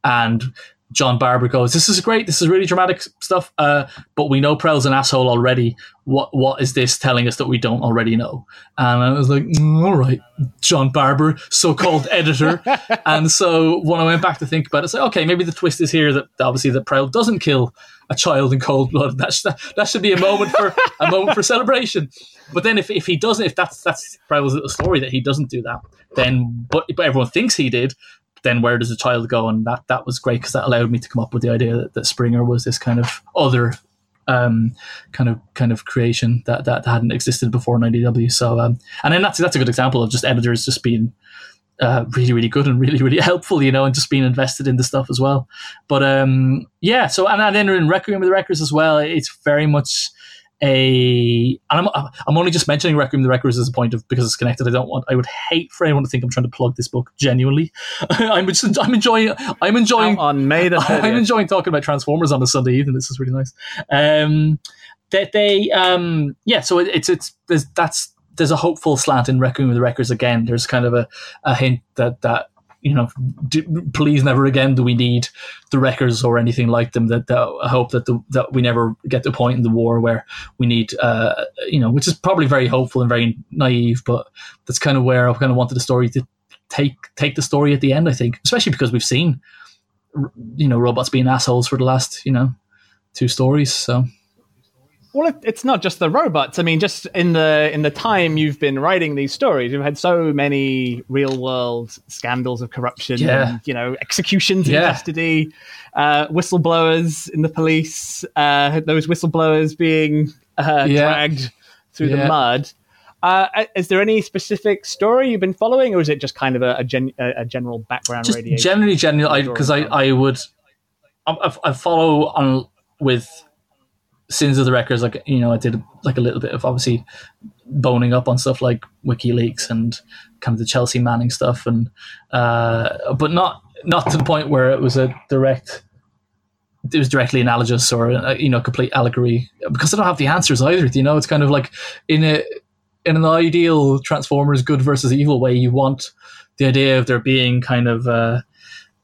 And John Barber goes, "This is great. This is really dramatic stuff. Uh, but we know Prowl's an asshole already. What what is this telling us that we don't already know?" And I was like, "Mm, "All right, John Barber, so-called editor." and so when I went back to think about it, it's like, okay, maybe the twist is here that obviously that Prowl doesn't kill a child in cold blood. That should, that should be a moment for a moment for celebration. But then if, if he doesn't, if that's that's Prowl's little story that he doesn't do that, then but but everyone thinks he did then where does the child go? And that that was great because that allowed me to come up with the idea that, that Springer was this kind of other um, kind of kind of creation that, that hadn't existed before in IDW. So um, and then that's that's a good example of just editors just being uh, really really good and really really helpful, you know, and just being invested in the stuff as well. But um, yeah, so and, then in Requiem with the Wreckers as well, it's very much a and I'm I'm only just mentioning Requiem the Wreckers as a point of because it's connected. I don't want I would hate for anyone to think I'm trying to plug this book genuinely. I'm just, I'm enjoying I'm enjoying Out on May the I'm enjoying talking about Transformers on a Sunday evening. This is really nice. Um, that they, um, yeah. So it, it's it's there's that's there's a hopeful slant in Requiem of the Wreckers again. There's kind of a, a hint that that you know, do, please never again do we need the Wreckers or anything like them. That, that I hope that the, that we never get to a point in the war where we need, uh, you know, which is probably very hopeful and very naive, but that's kind of where I kind of wanted the story to take take the story at the end. I think, especially because we've seen you know robots being assholes for the last you know two stories. So Well, it, it's not just the robots. I mean, just in the in the time you've been writing these stories, you've had so many real world scandals of corruption, Yeah. and, you know, executions in custody, uh, whistleblowers in the police, uh, those whistleblowers being uh, Yeah. dragged through the mud. Uh, is there any specific story you've been following, or is it just kind of a, a, gen, a, general background just radiation? generally, generally, because I, I, would, I, I- I follow on with Sins of the Wreckers. Like you know, I did like a little bit of obviously boning up on stuff like WikiLeaks and kind of the Chelsea Manning stuff, and uh, but not not to the point where it was a direct. It was directly analogous or uh, you know complete allegory because I don't have the answers either. You know, it's kind of like in a in an ideal Transformers good versus evil way, you want the idea of there being kind of uh,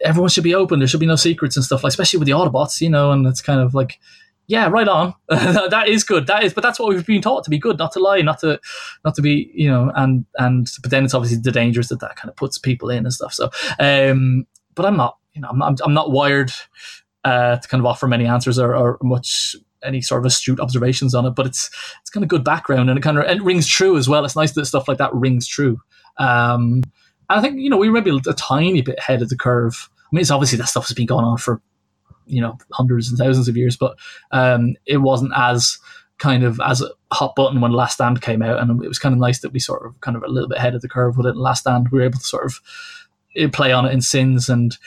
everyone should be open. There should be no secrets and stuff, like especially with the Autobots, you know. And it's kind of like, yeah, right on. that is good. That is, but that's what we've been taught to be good, not to lie, not to, not to be, you know. And and but then it's obviously the dangers that that kind of puts people in and stuff. So, um, but I'm not, you know, I'm not, I'm not wired uh, to kind of offer many answers or, or much any sort of astute observations on it. But it's it's kind of good background and it kind of it rings true as well. It's nice that stuff like that rings true. Um, I think you know we were maybe a tiny bit ahead of the curve. I mean, it's obviously that stuff has been going on for you know hundreds and thousands of years, but um, it wasn't as kind of as a hot button when Last Stand came out, and it was kind of nice that we sort of kind of a little bit ahead of the curve with it. Last Stand, we were able to sort of eh, play on it in Sins and.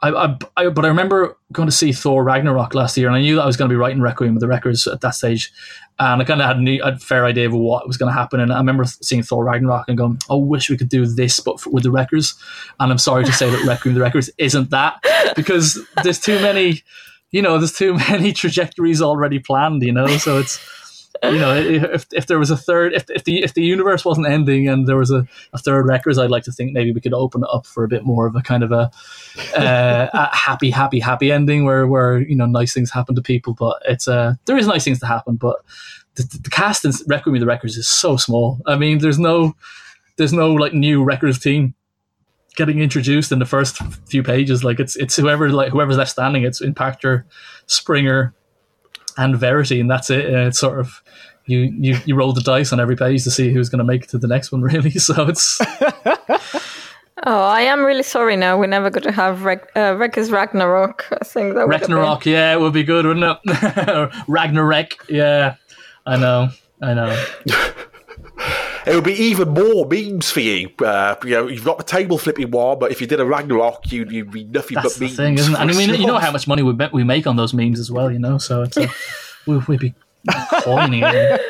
I, I, I, but I remember going to see Thor Ragnarok last year, and I knew that I was going to be writing Requiem with the Wreckers at that stage, and I kind of had a, new, a fair idea of what was going to happen. And I remember seeing Thor Ragnarok and going, "I wish we could do this, but for, with the Wreckers." And I'm sorry to say that Requiem the Wreckers isn't that because there's too many, you know, there's too many trajectories already planned, you know. So it's you know, if, if there was a third, if, if the if the universe wasn't ending and there was a, a third Wreckers, I'd like to think maybe we could open it up for a bit more of a kind of a, uh, a happy, happy, happy ending where where you know nice things happen to people. But it's uh, there is nice things to happen, but the, the cast in Requiem of the Wreckers is so small. I mean, there's no there's no like new Wreckers team getting introduced in the first few pages. Like it's it's whoever like whoever's left standing. It's Impactor, Springer, and Verity, and that's it. And it's sort of you you you roll the dice on every page to see who's going to make it to the next one, really. So it's Oh, I am really sorry now. We're never going to have Reg- uh, Wreckers Ragnarok. I think that would have been- Ragnarok. Yeah, it would be good, wouldn't it? Or Ragnarok. Yeah, I know. I know. It would be even more memes for you. Uh, you know, you've got the table flipping one, but if you did a Ragnarok, you'd, you'd be nothing That's but the memes. thing, isn't it? And I mean, you know how much money we bet we make on those memes as well. You know, so it's a, we, we'd be coining it.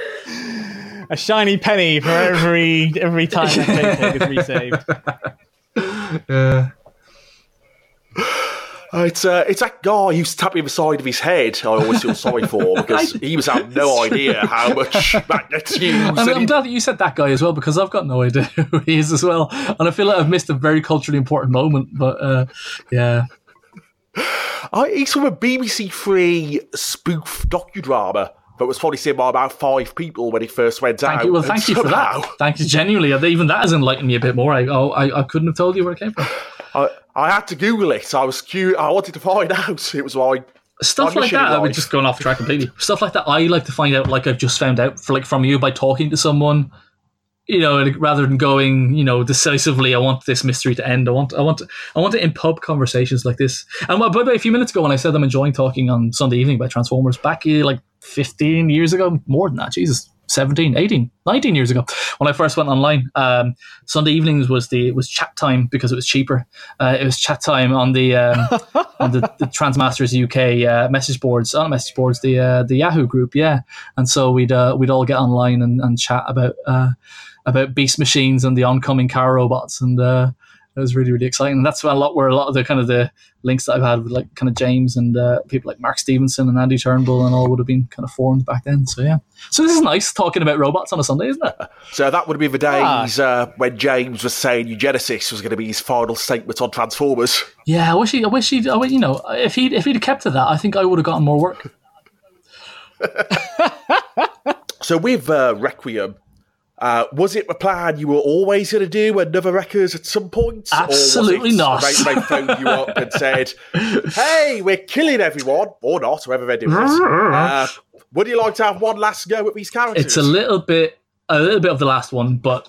a shiny penny for every every time that JPEG is resaved. Yeah. Uh, It's uh, it's that guy who's tapping the side of his head. I always feel sorry for because he was having no idea how much that gets used. I'm, and I'm he- glad that you said that guy as well because I've got no idea who he is as well, and I feel like I've missed a very culturally important moment. But uh, yeah, I, he's from a BBC Three spoof docudrama that was probably seen by about five people when he first went thank out. you. Well, thank you for that. Thank you genuinely. Even that has enlightened me a bit more. I oh, I, I couldn't have told you where it came from. I, I had to Google it. I was curious. I wanted to find out. It was like Stuff like that. Life. just gone off track completely. Stuff like that. I like to find out, like I've just found out, for like from you by talking to someone. You know, rather than going, you know, decisively. I want this mystery to end. I want, I want, I want it in pub conversations like this. And by the way, a few minutes ago, when I said I'm enjoying talking on Sunday evening about Transformers, back uh, like 15 years ago, more than that, Jesus, 17, 18, 19 years ago, when I first went online, um, Sunday evenings was the was chat time because it was cheaper. Uh, it was chat time on the um, on the, the Transmasters UK uh, message boards, not message boards, the uh, the Yahoo group, yeah. And so we'd uh, we'd all get online and, and chat about uh, about beast machines and the oncoming car robots, and uh, it was really really exciting. And that's a lot where a lot of the kind of the links that I've had with like kind of James and uh, people like Mark Stevenson and Andy Turnbull and all would have been kind of formed back then. So yeah, so this is nice talking about robots on a Sunday, isn't it? so. That would be the days uh, when James was saying eugenesis was going to be his final statement on Transformers. Yeah, I wish he, I wish he, I wish, you know, if he if he'd kept to that, I think I would have gotten more work. So with uh, Requiem, Uh, was it a plan you were always going to do another records at some point? Absolutely not. They, they phoned you up and said, "Hey, we're killing everyone, or not, whoever doing this. Uh, would you like to have one last go at these characters?" It's a little bit, a little bit of the last one, but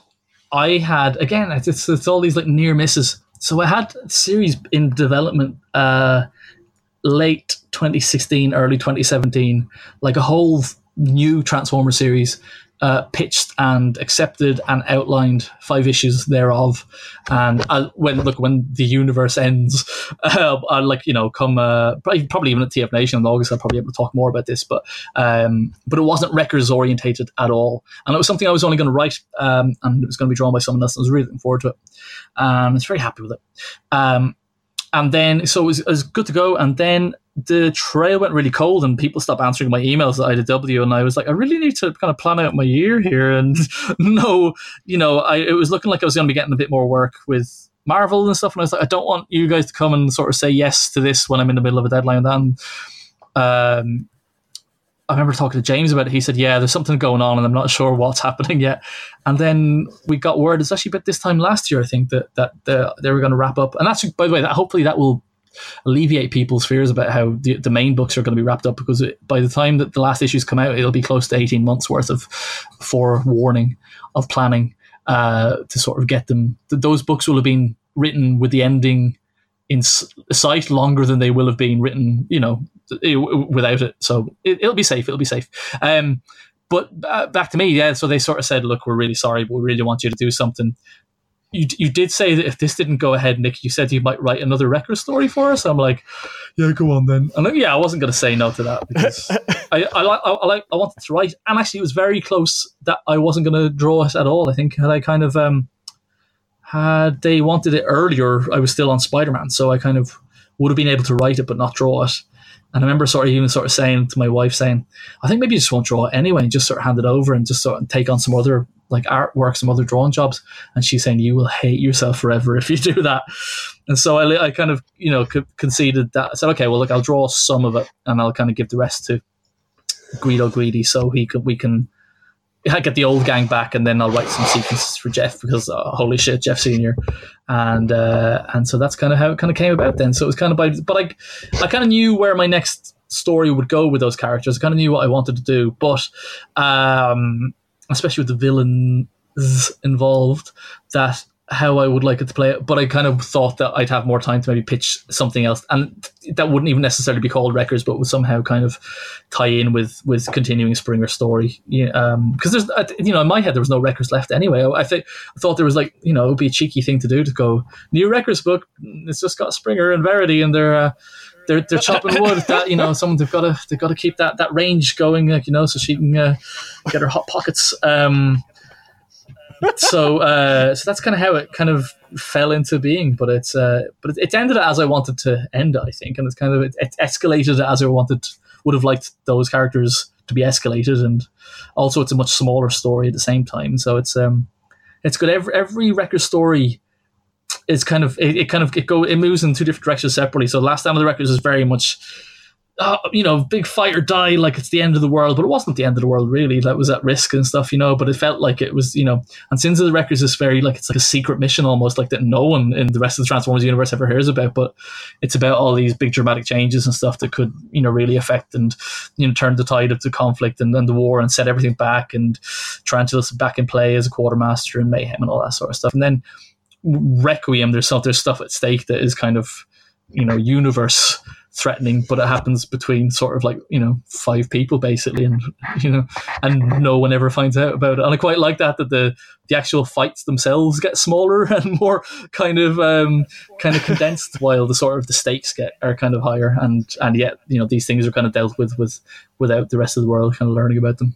I had again. It's, it's all these like near misses. So I had a series in development, uh, late 2016, early 2017, like a whole new Transformer series uh, pitched and accepted and outlined five issues thereof. And uh, when look when the universe ends, uh, I like you know come uh, probably, probably even at TF Nation in August, I'll probably be able to talk more about this. But um, but it wasn't Wreckers orientated at all, and it was something I was only going to write, um, and it was going to be drawn by someone else. I was really looking forward to it. Um, I was very happy with it. Um, and then so it was, it was good to go. And then the trail went really cold and people stopped answering my emails at IDW and I was like, I really need to kind of plan out my year here and no, you know, I it was looking like I was gonna be getting a bit more work with Marvel and stuff and I was like, I don't want you guys to come and sort of say yes to this when I'm in the middle of a deadline and um I remember talking to James about it. He said, "Yeah, there's something going on, and I'm not sure what's happening yet." And then we got word. It's actually about this time last year, I think, that that the, they were going to wrap up. And that's by the way, that hopefully that will alleviate people's fears about how the, the main books are going to be wrapped up because it, by the time that the last issues come out, it'll be close to 18 months worth of forewarning of planning uh, to sort of get them. Those books will have been written with the ending in sight longer than they will have been written, you know, without it. So it, will be safe. It'll be safe. Um, but uh, back to me, yeah. So they sort of said, "Look, we're really sorry, but we really want you to do something." You, you did say that if this didn't go ahead, Nick, you said you might write another Wrecker story for us. I'm like, yeah, go on then. And like, yeah, I wasn't going to say no to that because I, I, I, I, I wanted to write, and actually, it was very close that I wasn't going to draw it at all. I think had I kind of um, had they wanted it earlier, I was still on Spider Man, so I kind of would have been able to write it but not draw it. And I remember sort of even sort of saying to my wife, saying, I think maybe you just won't draw it anyway and just sort of hand it over and just sort of take on some other like artwork, some other drawing jobs. And she's saying, you will hate yourself forever if you do that. And so I, I kind of, you know, conceded that. I said, okay, well, look, I'll draw some of it and I'll kind of give the rest to Guido Guidi so he can, we can I get the old gang back, and then I'll write some sequences for Geoff because uh, holy shit, Geoff Senior, and uh, and so that's kind of how it kind of came about. Then, so it was kind of by, but I I kind of knew where my next story would go with those characters. I kind of knew what I wanted to do, but um, especially with the villains involved, that how I would like it to play it, but I kind of thought that I'd have more time to maybe pitch something else, and that wouldn't even necessarily be called Wreckers, but would somehow kind of tie in with with continuing Springer story. Yeah, um, because there's you know in my head there was no Wreckers left anyway. I, I think I thought there was like you know it would be a cheeky thing to do to go new Wreckers book. It's just got Springer and Verity, and they're. Uh, they're, they're chopping wood. That you know, someone they've got to they've got to keep that that range going, like, you know, so she can uh, get her hot pockets. Um, so uh, so that's kind of how it kind of fell into being. But it's uh, but it, ended as I wanted to end. I think, and it's kind of it, it escalated as I wanted. Would have liked those characters to be escalated, and also it's a much smaller story at the same time. So it's um, it's good. Every every Wrecker story is kind of it, it kind of it go it moves in two different directions separately. So last time of the Wreckers is very much uh, you know, big fight or die, like it's the end of the world, but it wasn't the end of the world really. That was at risk and stuff, you know. But it felt like it was, you know. And Sins of the Wreckers is very like it's like a secret mission almost, like that no one in the rest of the Transformers universe ever hears about. But it's about all these big dramatic changes and stuff that could, you know, really affect and you know turn the tide of the conflict and, and the war and set everything back and Tarantulas back in play as a quartermaster and mayhem and all that sort of stuff. And then Requiem, there's stuff, there's stuff at stake that is kind of, you know, universe threatening, but it happens between sort of like you know five people basically, and you know, and no one ever finds out about it. And I quite like that that the the actual fights themselves get smaller and more kind of um, kind of condensed, while the sort of the stakes get are kind of higher, and and yet you know these things are kind of dealt with with without the rest of the world kind of learning about them.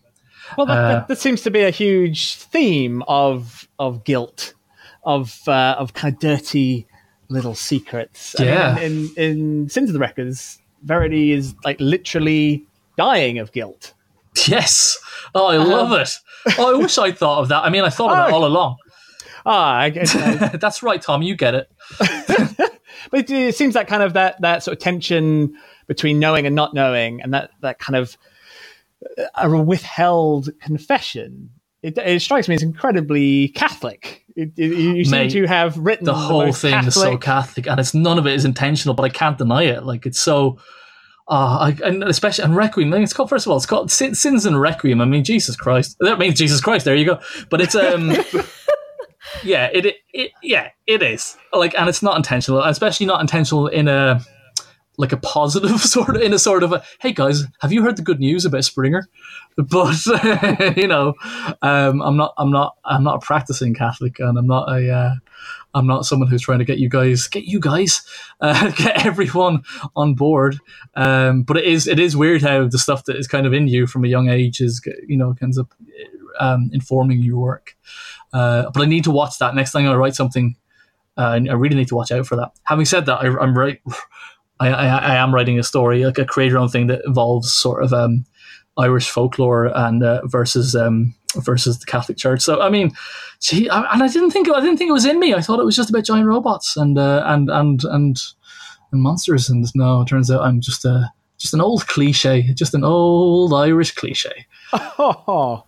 Well, that, uh, that, that seems to be a huge theme of of guilt, of uh, of kind of dirty little secrets. Yeah. I mean, in, in, in Sins of the Wreckers, Verity is like literally dying of guilt. Yes. Oh, I love um, it. Oh, I wish I'd thought of that. I mean, I thought of oh, that all along. Ah, I that's right, Tom. You get it. but it seems that kind of that that sort of tension between knowing and not knowing, and that that kind of uh, a withheld confession it, it strikes me as incredibly Catholic. It, it, you seem Mate, to have written the whole most thing is so Catholic, and it's none of it is intentional, but I can't deny it. Like it's so. Uh, I, and especially and Requiem. I mean, it's called first of all, it's called Sin, Sins and Requiem. I mean, Jesus Christ. That means Jesus Christ. There you go. But it's um, yeah, it, it, it yeah, it is like, and it's not intentional, especially not intentional in a like a positive sort of in a sort of a hey guys, have you heard the good news about Springer? But you know, um, I'm not, I'm not, I'm not a practicing Catholic, and I'm not a. Uh, I'm not someone who's trying to get you guys, get you guys, uh, get everyone on board. Um, but it is, it is weird how the stuff that is kind of in you from a young age is, you know, ends up um, informing your work. Uh, but I need to watch that next time I write something. Uh, I really need to watch out for that. Having said that, I, am right. I, I, I, am writing a story, like a create your own thing that involves sort of um, Irish folklore and uh, versus um, versus the Catholic Church. So I mean, gee, I, and I didn't think I didn't think it was in me. I thought it was just about giant robots and uh, and and and and monsters. And no, it turns out I'm just a just an old cliche, just an old Irish cliche. Oh.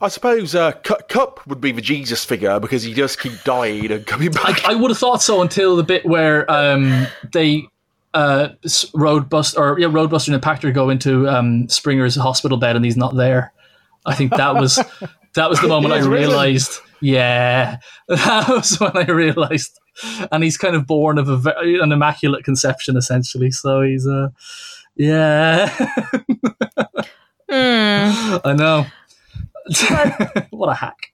I suppose uh, Kup would be the Jesus figure because he does keep dying and coming back. I, I would have thought so until the bit where um, they uh, Roadbuster or yeah, Roadbuster and Impactor go into um, Springer's hospital bed and he's not there. I think that was that was the moment I realized. Yeah, that was when I realized, and he's kind of born of a very, an immaculate conception, essentially. So he's a uh, yeah. mm. I know. what a hack.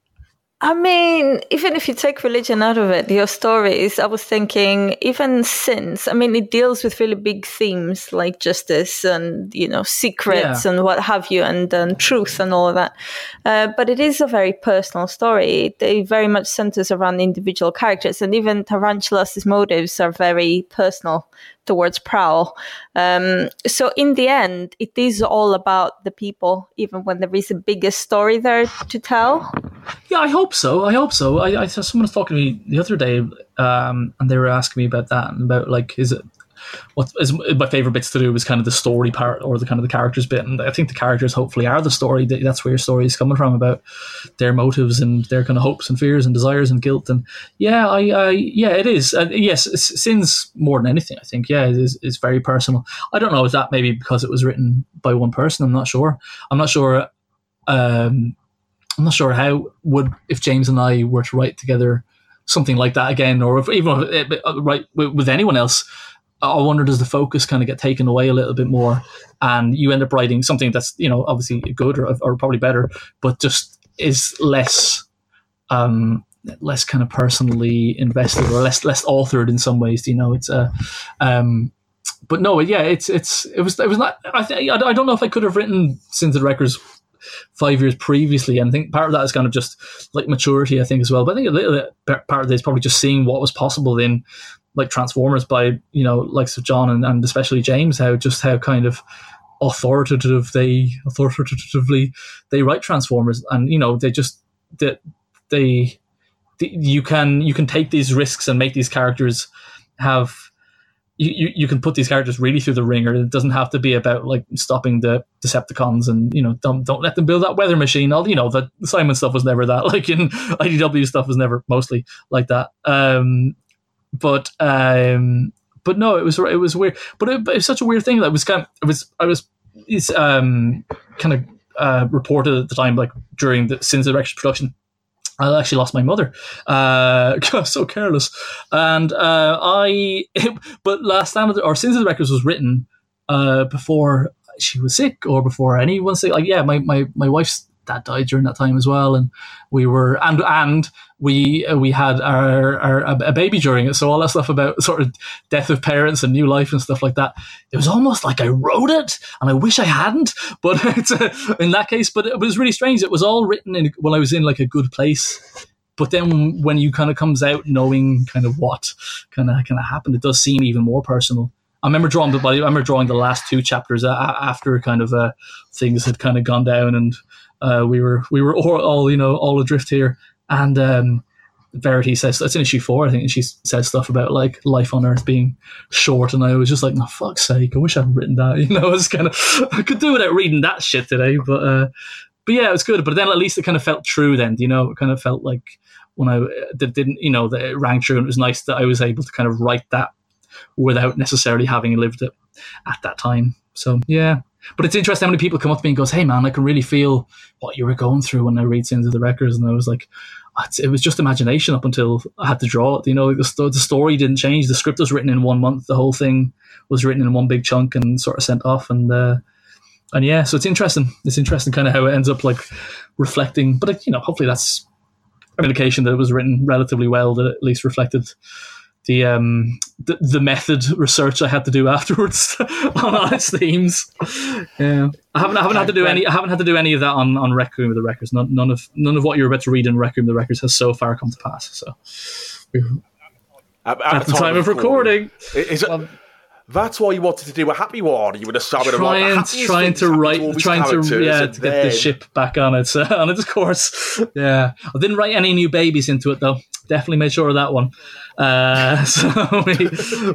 I mean, even if you take religion out of it, your stories, I was thinking, even since, I mean, it deals with really big themes like justice and, you know, secrets yeah. and what have you, and, and truth and all of that. Uh, but it is a very personal story. It very much centers around individual characters, and even Tarantulas' motives are very personal towards Prowl. Um, so in the end, it is all about the people, even when there is a bigger story there to tell. Yeah, I hope so. I hope so. I, I someone was talking to me the other day, um, and they were asking me about that and about like, is it what is my favorite bits to do was kind of the story part or the kind of the characters bit. And i think the characters hopefully are the story that's where your story is coming from about their motives and their kind of hopes and fears and desires and guilt. And yeah i, I yeah it is. Uh, yes sins more than anything i think. Yeah it is, is very personal. I don't know is that maybe because it was written by one person. I'm not sure. I'm not sure um i'm not sure how would if james and i were to write together something like that again or if even if, uh, right with anyone else I wonder does the focus kind of get taken away a little bit more, and you end up writing something that's you know obviously good or, or probably better, but just is less um, less kind of personally invested or less less authored in some ways. Do You know, it's a. Uh, um, but no, yeah, it's it's it was it was not. I th- I don't know if I could have written since the Wreckers five years previously, and I think part of that is kind of just like maturity. I think as well, but I think a little bit part of it is probably just seeing what was possible in like Transformers by you know likes of John and, and especially James how just how kind of authoritative they authoritatively they write Transformers and you know they just that they, they you can you can take these risks and make these characters have you, you can put these characters really through the ringer. It doesn't have to be about like stopping the Decepticons and you know don't don't let them build that weather machine. All you know the Simon stuff was never that. Like in IDW stuff was never mostly like that. Um, but um, but no, it was it was weird. But it, it was such a weird thing that was kind. Of, it was I was is um kind of uh, reported at the time, like during the Sins of Wreckers production. I actually lost my mother. Uh, so careless. And uh, I, it, but last time, or Sins of the Wreckers was written uh, before she was sick or before anyone sick. Like, yeah, my, my, my wife's dad died during that time as well, and we were and and we uh, we had our, our a baby during it. So all that stuff about sort of death of parents and new life and stuff like that. It was almost like I wrote it, and I wish I hadn't. But a, in that case, but it was really strange. It was all written in when I was in like a good place. But then when you kind of comes out knowing kind of what kind of kind of happened, it does seem even more personal. I remember drawing the I remember drawing the last two chapters after kind of uh, things had kind of gone down and uh, we were we were all, all, you know all adrift here, and um, Verity says that's in issue four, I think, and she says stuff about like life on Earth being short, and I was just like, no fuck's sake, I wish I'd written that. You know, it's kind of I could do without reading that shit today, but uh, but yeah, it was good. But then at least it kind of felt true. Then you know, it kind of felt like when I that didn't you know that it rang true, and it was nice that I was able to kind of write that without necessarily having lived it at that time. So yeah, but it's interesting how many people come up to me and goes, "Hey man, I can really feel what you were going through when I read into the Wreckers," and I was like. It was just imagination up until I had to draw it. You know, the, the story didn't change. The script was written in one month. The whole thing was written in one big chunk and sort of sent off. And uh, and yeah, so it's interesting. It's interesting kind of how it ends up like reflecting. But you know, hopefully that's an indication that it was written relatively well. That at least reflected the um the, the method research I had to do afterwards on, on its themes. Yeah, I haven't I haven't had to do any I haven't had to do any of that on on Requiem of the Wreckers. None, none of none of what you're about to read in Requiem of the Wreckers has so far come to pass. So. At, at, at the time, of recording, recording. Is it, um, that's why you wanted to do a happy one. You would have started trying, like trying to write, trying to yeah, to get then... the ship back on its uh, on its course. Yeah, I didn't write any new babies into it though. Definitely made sure of that one. Uh, so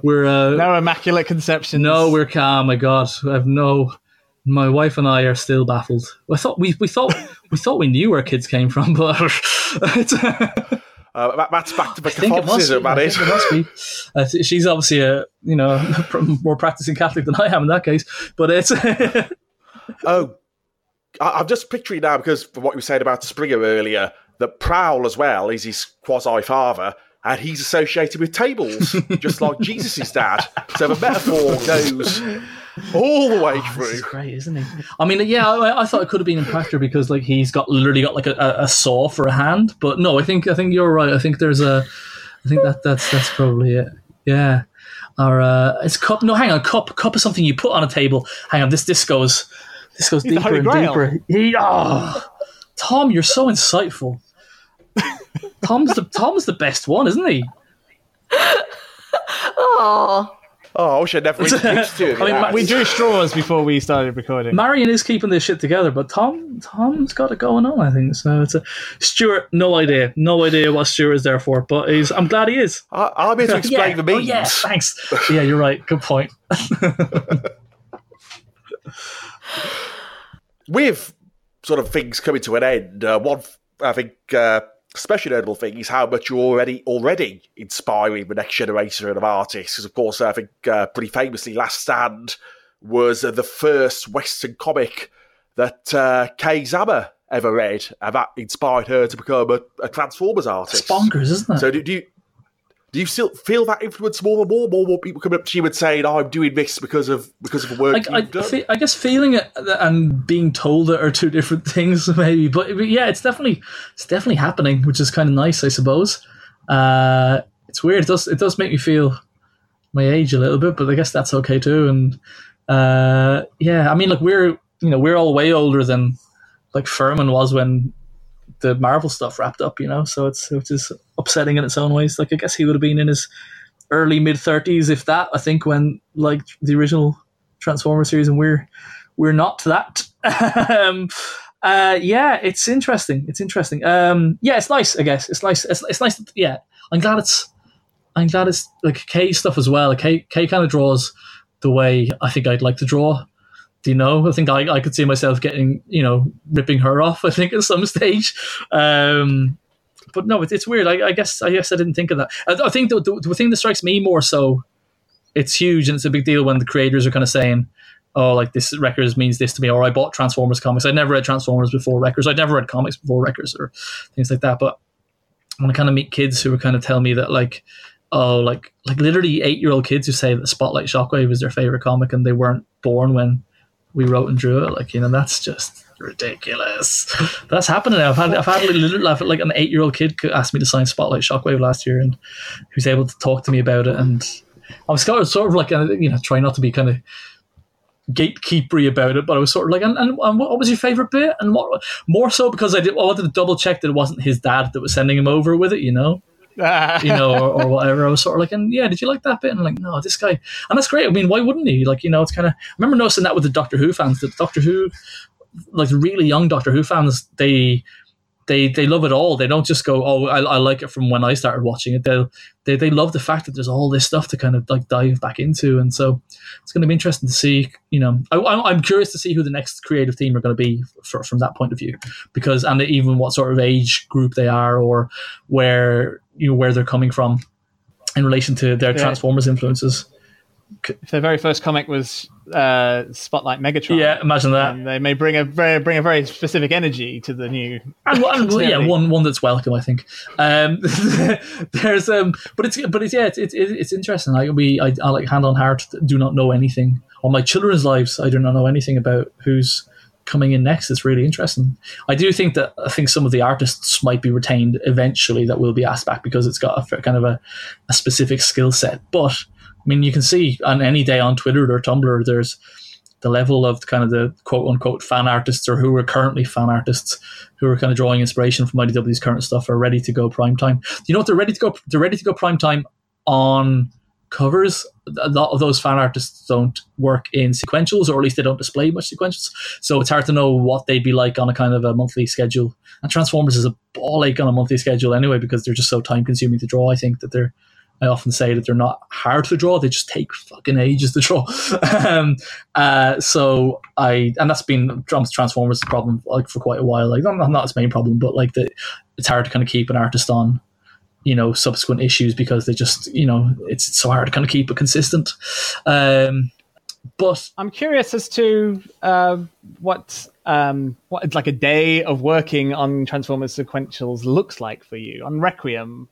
we, are uh, no immaculate conception. No, we're calm. My God, I have no. My wife and I are still baffled. I thought we we thought we thought we knew where kids came from, but. Uh, that's back to Catholicism, that is. must be. Uh, she's obviously a you know more practicing Catholic than I am in that case, but it's. oh, I, am just picturing now because from what you were saying about Springer earlier, that Prowl as well is his quasi father, and he's associated with tables, just like Jesus' dad. So the metaphor goes all the way oh, through. Is great, isn't he? I mean, yeah, I, I, thought it could have been Impactor because like he's got literally got like a, a, saw for a hand, but no, I think I think you're right. I think there's a, I think that that's that's probably it. Yeah, or uh, it's Kup. No, hang on, Kup. Cup is something you put on a table. Hang on, this this goes, this goes he's deeper and deeper. He, oh, Tom, you're so insightful. Tom's the Tom's the best one, isn't he? oh. Oh, I wish I'd never introduced to him. I mean, we drew straws before we started recording. Marian is keeping this shit together, but Tom, Tom's got it going on. I think so. It's a Stuart. No idea, no idea what Stuart is there for, but he's. I'm glad he is. I, I'm here to explain yeah. the means. Oh, yeah, thanks. yeah, you're right. Good point. With sort of things coming to an end, uh, one I think. Uh, especially notable thing is how much you're already already inspiring the next generation of artists. Because of course, I think uh, pretty famously, Last Stand was uh, the first Western comic that uh, Kei Zama ever read, and that inspired her to become a, a Transformers artist. It's bonkers, isn't it? So do, do you do you still feel that influence more and more? More and more people coming up to you and saying, oh, "I'm doing this because of because of the work I, you've I, done." I guess feeling it and being told it are two different things, maybe. But, but yeah, it's definitely it's definitely happening, which is kind of nice, I suppose. Uh, it's weird. It does it does make me feel my age a little bit, but I guess that's okay too. And uh, yeah, I mean, like we're you know we're all way older than like Furman was when the Marvel stuff wrapped up, you know. So it's which is upsetting in its own ways. Like I guess he would have been in his early mid thirties, if that. I think when like the original Transformer series, and we're we're not that. um, uh, yeah, it's interesting. It's interesting. Um, yeah, it's nice. I guess it's nice. It's, it's nice. Yeah, I'm glad it's. I'm glad it's like Kei stuff as well. Kei Kei kind of draws the way I think I'd like to draw do you know? I think I, I could see myself getting, you know, ripping her off. I think at some stage. Um, but no, it, it's weird. I, I, guess I guess I didn't think of that. I, I think the, the, the, thing that strikes me more so, it's huge and it's a big deal when the creators are kind of saying, "Oh, like this Wreckers means this to me," or "I bought Transformers comics. I never read Transformers before Wreckers. I'd never read comics before Wreckers, or things like that." But when I kind of meet kids who are kind of tell me that like oh like like literally eight year old kids who say that Spotlight Shockwave is their favorite comic and they weren't born when we wrote and drew it. Like you know, that's just ridiculous. that's happening. I've had I've had a little, I've, like an eight year old kid asked me to sign Spotlight Shockwave last year, and he was able to talk to me about it. And I was sort of, sort of like uh, you know trying not to be kind of gatekeepery about it, but I was sort of like, and, and, and what was your favorite bit? And what more so because I did I wanted to double check that it wasn't his dad that was sending him over with it, you know. you know, or, or, whatever. I was sort of like, and yeah, did you like that bit? And I'm like, no, this guy, and that's great. I mean, why wouldn't he? Like, you know, it's kind of. I remember noticing that with the Doctor Who fans. That the Doctor Who, like really young Doctor Who fans, they they they love it all. They don't just go, oh, I, I like it from when I started watching it. They'll, they they love the fact that there's all this stuff to kind of like dive back into, and so it's going to be interesting to see. You know, I, I'm curious to see who the next creative team are going to be for, from that point of view, because and even what sort of age group they are, or where you know where they're coming from in relation to their Yeah. Transformers influences. If their very first comic was uh, Spotlight Megatron, Yeah, imagine that. and they may bring a very bring a very specific energy to the new. and, and yeah, one one that's welcome, I think. Um, there's um, but it's but it's yeah, it's it's, it's interesting. Like we, I, I like hand on heart, do not know anything on my children's lives. I do not know anything about who's coming in next. It's really interesting. I do think that I think some of the artists might be retained eventually that will be asked back because it's got a kind of a, a specific skill set. But I mean, you can see on any day on Twitter or Tumblr, there's the level of kind of the quote unquote fan artists or who are currently fan artists who are kind of drawing inspiration from IDW's current stuff are ready to go prime time. You know what? They're ready to go. They're ready to go prime time on covers. A lot of those fan artists don't work in sequentials, or at least they don't display much sequentials. So it's hard to know what they'd be like on a kind of a monthly schedule. And Transformers is a ball ache on a monthly schedule anyway because they're just so time consuming to draw. I think that they're. I often say that they're not hard to draw; they just take fucking ages to draw. um, uh, so I, and that's been Transformers' problem like for quite a while. Like not, not its main problem, but like the, it's hard to kind of keep an artist on, you know, subsequent issues because they just, you know, it's so hard to kind of keep it consistent. Um, but I'm curious as to uh, what um, what like a day of working on Transformers sequentials looks like for you on Requiem.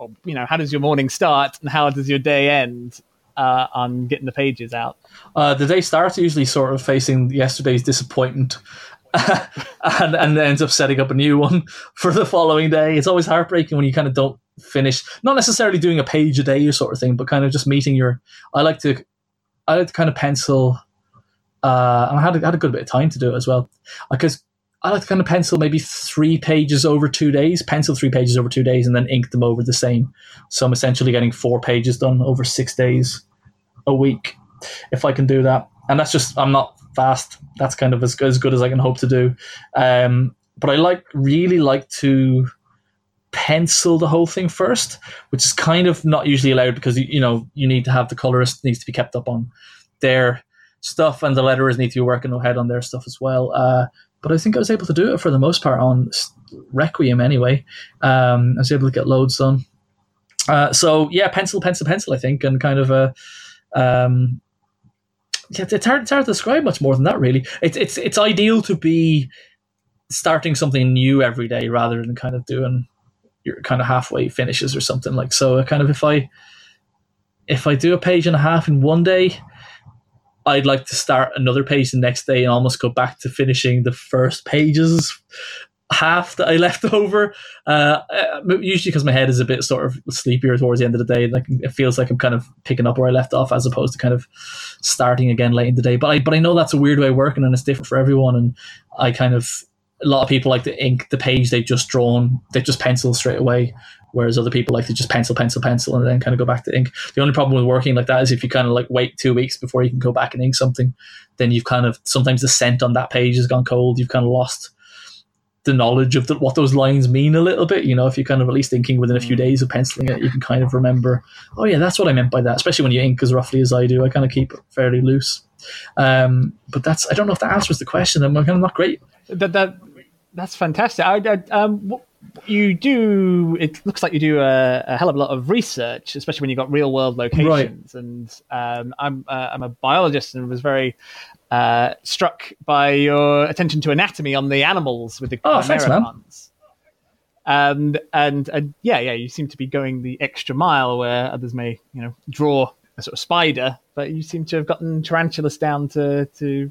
Or, you know, how does your morning start and how does your day end uh, on getting the pages out? Uh, the day starts usually sort of facing yesterday's disappointment and, and ends up setting up a new one for the following day. It's always heartbreaking when you kind of don't finish, not necessarily doing a page a day or sort of thing, but kind of just meeting your. I like to, I like to kind of pencil, uh, and I had, a- had a good bit of time to do it as well. Because I like to kind of pencil maybe three pages over two days, pencil three pages over two days, and then ink them over the same. So I'm essentially getting four pages done over six days a week if I can do that. And that's just I'm not fast. That's kind of as as good as I can hope to do. Um, but I like really like to pencil the whole thing first, which is kind of not usually allowed because you, you know you need to have the colorist needs to be kept up on their stuff, and the letterers need to be working ahead on their stuff as well. Uh, but I think I was able to do it for the most part on Requiem anyway. Um, I was able to get loads done. Uh, so yeah, pencil, pencil, pencil. I think, and kind of a. Um, yeah, it's hard, it's hard to describe much more than that. Really, it's it's it's ideal to be starting something new every day rather than kind of doing your kind of halfway finishes or something like so. Kind of if I if I do a page and a half in one day, I'd like to start another page the next day and almost go back to finishing the first pages half that I left over. Uh, uh, usually because my head is a bit sort of sleepier towards the end of the day. Like it feels like I'm kind of picking up where I left off as opposed to kind of starting again late in the day. But I but I know that's a weird way of working and it's different for everyone. And I kind of a lot of people like to ink the page they've just drawn. They just pencil straight away. Whereas other people like to just pencil, pencil, pencil, and then kind of go back to ink. The only problem with working like that is if you kind of like wait two weeks before you can go back and ink something, then you've kind of sometimes the scent on that page has gone cold. You've kind of lost the knowledge of the, what those lines mean a little bit. You know, if you're kind of at least thinking within a few days of penciling it, you can kind of remember, oh yeah, that's what I meant by that. Especially when you ink as roughly as I do, I kind of keep it fairly loose. Um, but that's I don't know if that answers the question. I'm kind of not great. That that that's fantastic. I, I, um, what- you do. It looks like you do a, a hell of a lot of research, especially when you've got real world locations. And um, I'm uh, I'm a biologist and was very uh, struck by your attention to anatomy on the animals with the Oh, thanks, man. chimeramons. And, and and yeah, yeah, you seem to be going the extra mile where others may, you know, draw a sort of spider, but you seem to have gotten tarantulas down to to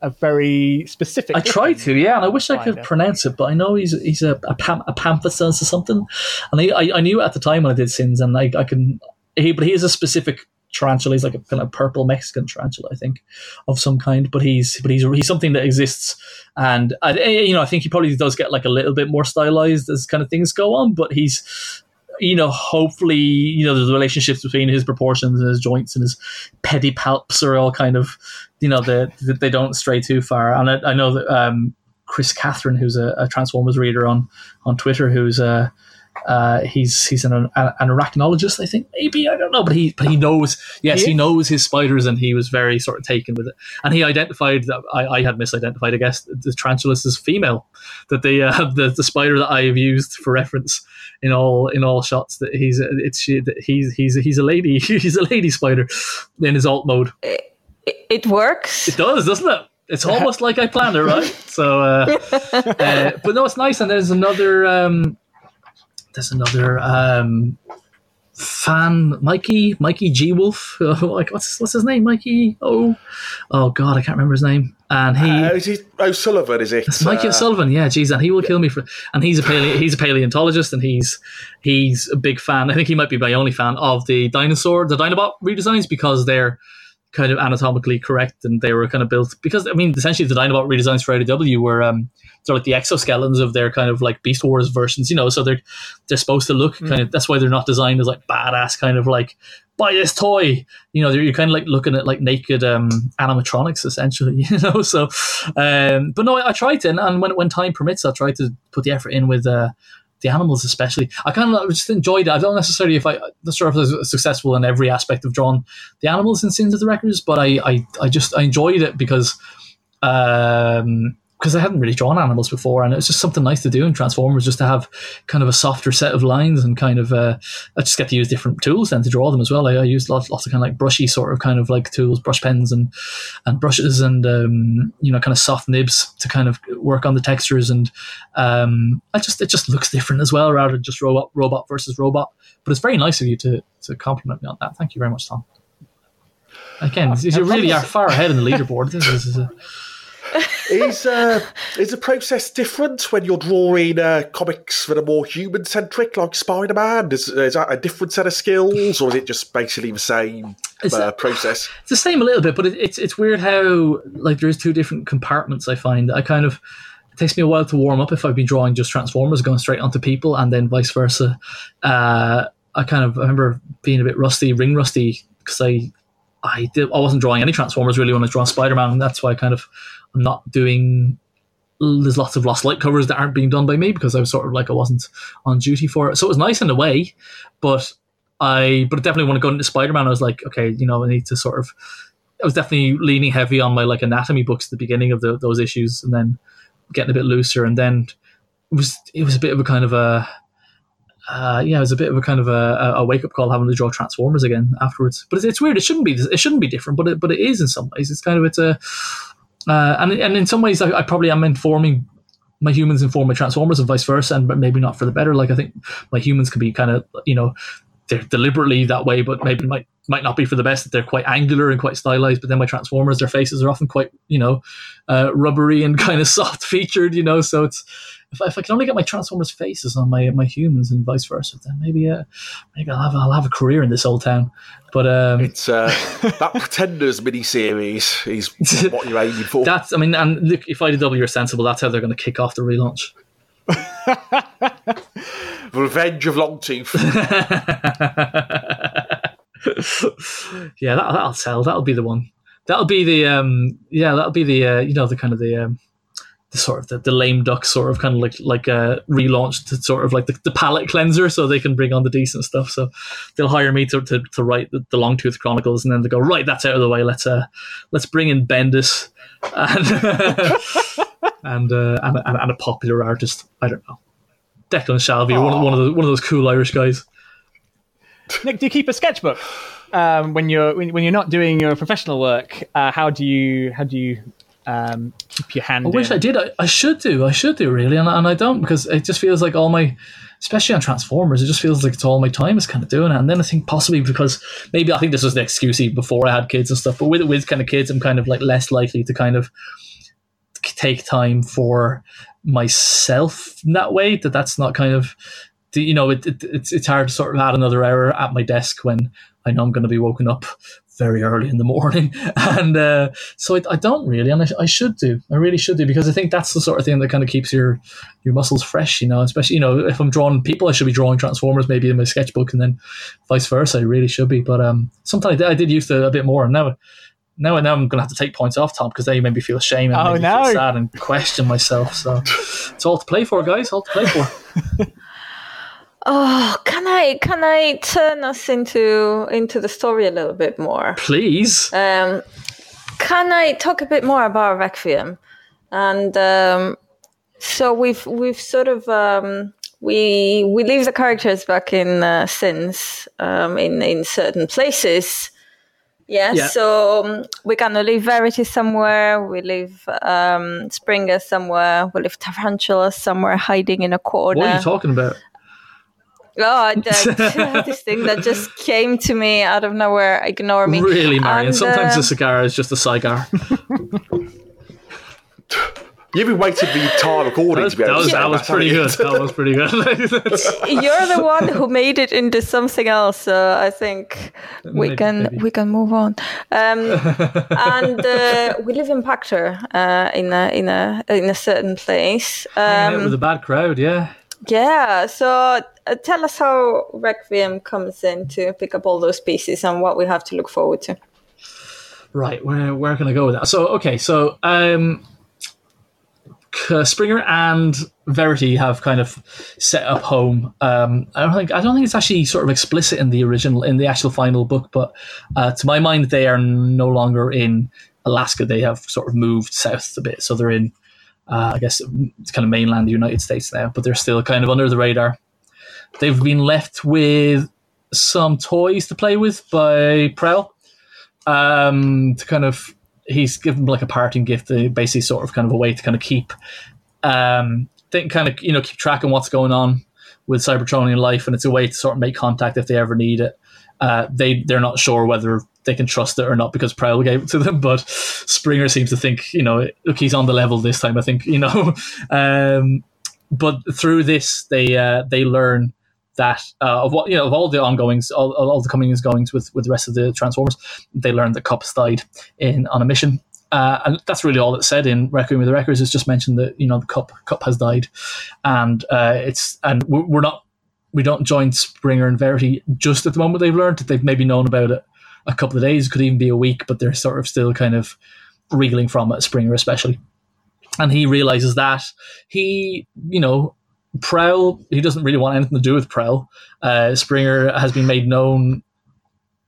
a very specific. I tried to, yeah, and I wish I could pronounce it, but I know he's he's a a, pam, a or something, and I, I I knew at the time when I did sins, and I I can he but he is a specific tarantula. He's like a kind of purple Mexican tarantula, I think, of some kind. But he's but he's he's something that exists, and I, eh, you know I think he probably does get like a little bit more stylized as kind of things go on, but he's you know, hopefully, you know, the relationships between his proportions and his joints and his pedipalps are all kind of, you know, they they don't stray too far. And I, I know that um, Chris Catherine, who's a, a Transformers reader on on Twitter, who's a uh, he's he's an, an arachnologist, I think maybe I don't know, but he but he knows. Yes, he, he, knows his spiders, and he was very sort of taken with it. And he identified that I, I had misidentified, I guess, the tarantulas as female. That the uh, the the spider that I have used for reference in all in all shots that he's it's that he's he's he's a lady he's a lady spider in his alt mode. It, it works. It does, doesn't it? It's almost like I planned it, right? So, uh, uh, but no, it's nice. And there's another. Um, there's another um, fan, Mikey, Mikey G Wolf. like what's what's his name? Mikey. Oh, oh God, I can't remember his name. And he uh, is he O'Sullivan? Is it? It's Mikey uh, O'Sullivan. Yeah, geez, and he will kill me for. And he's a paleo, he's a paleontologist, and he's he's a big fan. I think he might be my only fan of the dinosaur, the Dinobot redesigns because they're kind of anatomically correct and they were kind of built because I mean essentially the Dinobot redesigns for IDW were um they're like the exoskeletons of their kind of like Beast Wars versions, you know, so they're they're supposed to look mm. kind of that's why they're not designed as like badass kind of like buy this toy. You know, you're kind of like looking at like naked um animatronics essentially, you know. So um but no I, I tried to and, and when when time permits I'll try to put the effort in with uh the animals especially. I kind of just enjoyed it. I don't necessarily if I not sure if I was successful in every aspect of drawing the animals in Sins of the Wreckers, but I I, I just I enjoyed it because um because I hadn't really drawn animals before, and it was just something nice to do in Transformers, just to have kind of a softer set of lines and kind of uh, I just get to use different tools then to draw them as well. I, I used lots, lots of kind of like brushy sort of kind of like tools, brush pens and and brushes and um, you know kind of soft nibs to kind of work on the textures, and um, I just it just looks different as well, rather than just robot robot versus robot. But it's very nice of you to to compliment me on that. Thank you very much, Tom. Again, you really are far ahead in the leaderboard. This is a, is uh, is the process different when you're drawing uh, comics that are more human centric, like Spider Man? Is, is that a different set of skills, or is it just basically the same uh, process? It's the same a little bit, but it, it's it's weird how like there's two different compartments. I find I kind of it takes me a while to warm up if I've been drawing just Transformers going straight onto people, and then vice versa. Uh, I kind of I remember being a bit rusty, ring rusty, because I I did I wasn't drawing any Transformers really when I was drawing Spider Man, that's why I kind of I'm not doing. There's lots of lost light covers that aren't being done by me because I was sort of like I wasn't on duty for it. So it was nice in a way, but I but definitely want to go into Spider Man. I was like, okay, you know, I need to sort of. I was definitely leaning heavy on my like anatomy books at the beginning of the, those issues, and then getting a bit looser, and then it was it was a bit of a kind of a uh, yeah, it was a bit of a kind of a, a wake up call having to draw Transformers again afterwards. But it's, it's, weird. It shouldn't be. It shouldn't be different, but it, but it is in some ways. It's kind of it's a uh, and and in some ways, I, I, probably am informing my humans inform my transformers and vice versa, and but maybe not for the better. Like I think my humans can be kind of you know they're deliberately that way, but maybe might might not be for the best. They're quite angular and quite stylized. But then my transformers, their faces are often quite you know uh, rubbery and kind of soft featured. You know, so it's if, if I can only get my Transformers faces on my my humans and vice versa, then maybe uh, maybe I'll have I'll have a career in this old town. But um, it's uh, that Pretenders mini series is what you're aiming for. That's I mean, and look, if IDW are sensible, that's how they're going to kick off the relaunch. Revenge of Long Longtooth. yeah, that, that'll sell. That'll be the one. That'll be the um, yeah, that'll be the uh, you know the kind of the um, the sort of the, the lame duck sort of kind of like like a relaunched to sort of like the, the palette cleanser so they can bring on the decent stuff. So they'll hire me to, to, to write the, the Longtooth chronicles and then they go right that's out of the way. Let's uh let's bring in bendis and and, uh, and, and, and a popular artist. I don't know. Declan shalvey one of, one of the, one of those cool irish guys. Nick do you keep a sketchbook? Um, when you're when, when, you're not doing your professional work uh, how do you how do you um, keep your hand. I wish I did. I, I, should do. I should do really, and, and I don't because it just feels like all my, especially on Transformers, it just feels like it's all my time is kind of doing it. And then I think possibly because maybe I think this was the excuse even before I had kids and stuff. But with with kind of kids, I'm kind of like less likely to kind of take time for myself in that way. That that's not kind of you know, it, it, it's it's hard to sort of add another hour at my desk when I know I'm going to be woken up very early in the morning. And uh, so I, I, don't really, and I, I, should do. I really should do because I think that's the sort of thing that kind of keeps your your muscles fresh, you know. Especially, you know, if I'm drawing people, I should be drawing Transformers maybe in my sketchbook, and then vice versa. I really should be. But um, sometimes I did, I did used to a bit more, and now now, now I'm going to have to take points off Tom because they made me feel shame and Oh, feel sad and question myself. So it's all to play for, guys. All to play for. Oh, can I can I turn us into into the story a little bit more? Please. Um, can I talk a bit more about Requiem? And um, so we've we've sort of um, we we leave the characters back in uh, sins um, in in certain places. Yeah, Yeah. so um, we're gonna leave Verity somewhere. We leave um, Springer somewhere. We leave Tarantula somewhere, hiding in a corner. what are you talking about? Oh, that, this thing that just came to me out of nowhere. Ignore me. Really, Marion. And, Sometimes uh, a cigar is just a cigar. You've been waiting the entire recording That was, to be able that to was, say that was pretty good. That was pretty good. You're the one who made it into something else, so I think we Maybe, can maybe. we can move on. Um, and uh, we live Impactor, uh, in a in a in a certain place. Hanging out Um, with a bad crowd, yeah. Yeah. So uh, tell us how Requiem comes in to pick up all those pieces and what we have to look forward to. Right, where where can I go with that? So okay, so um, Springer and Verity have kind of set up home. Um, I don't think I don't think it's actually sort of explicit in the original in the actual final book, but uh, to my mind, they are no longer in Alaska. They have sort of moved south a bit, so they're in. Uh, I guess it's kind of mainland United States now, but they're still kind of under the radar. They've been left with some toys to play with by Prowl um, to kind of he's given like a parting gift, basically sort of kind of a way to kind of keep um, think kind of you know keep track on what's going on with Cybertronian life, and it's a way to sort of make contact if they ever need it. Uh, they they're not sure whether they can trust it or not because Prowl gave it to them, but Springer seems to think you know look he's on the level this time. I think you know, um, but through this they uh, they learn that uh, of what you know of all the ongoings, all, all the comings goings with with the rest of the Transformers, they learned that Kup's died in on a mission. Uh, and that's really all that's said in Requiem of the Wreckers. Is just mentioned that you know the Kup Kup has died, and uh, it's and we're not we don't join Springer and Verity just at the moment they've learned it. They've maybe known about it a couple of days, could even be a week, but they're sort of still kind of reeling from it. Springer especially, and he realizes that he you know Prowl, he doesn't really want anything to do with Prowl. Uh, Springer has been made known.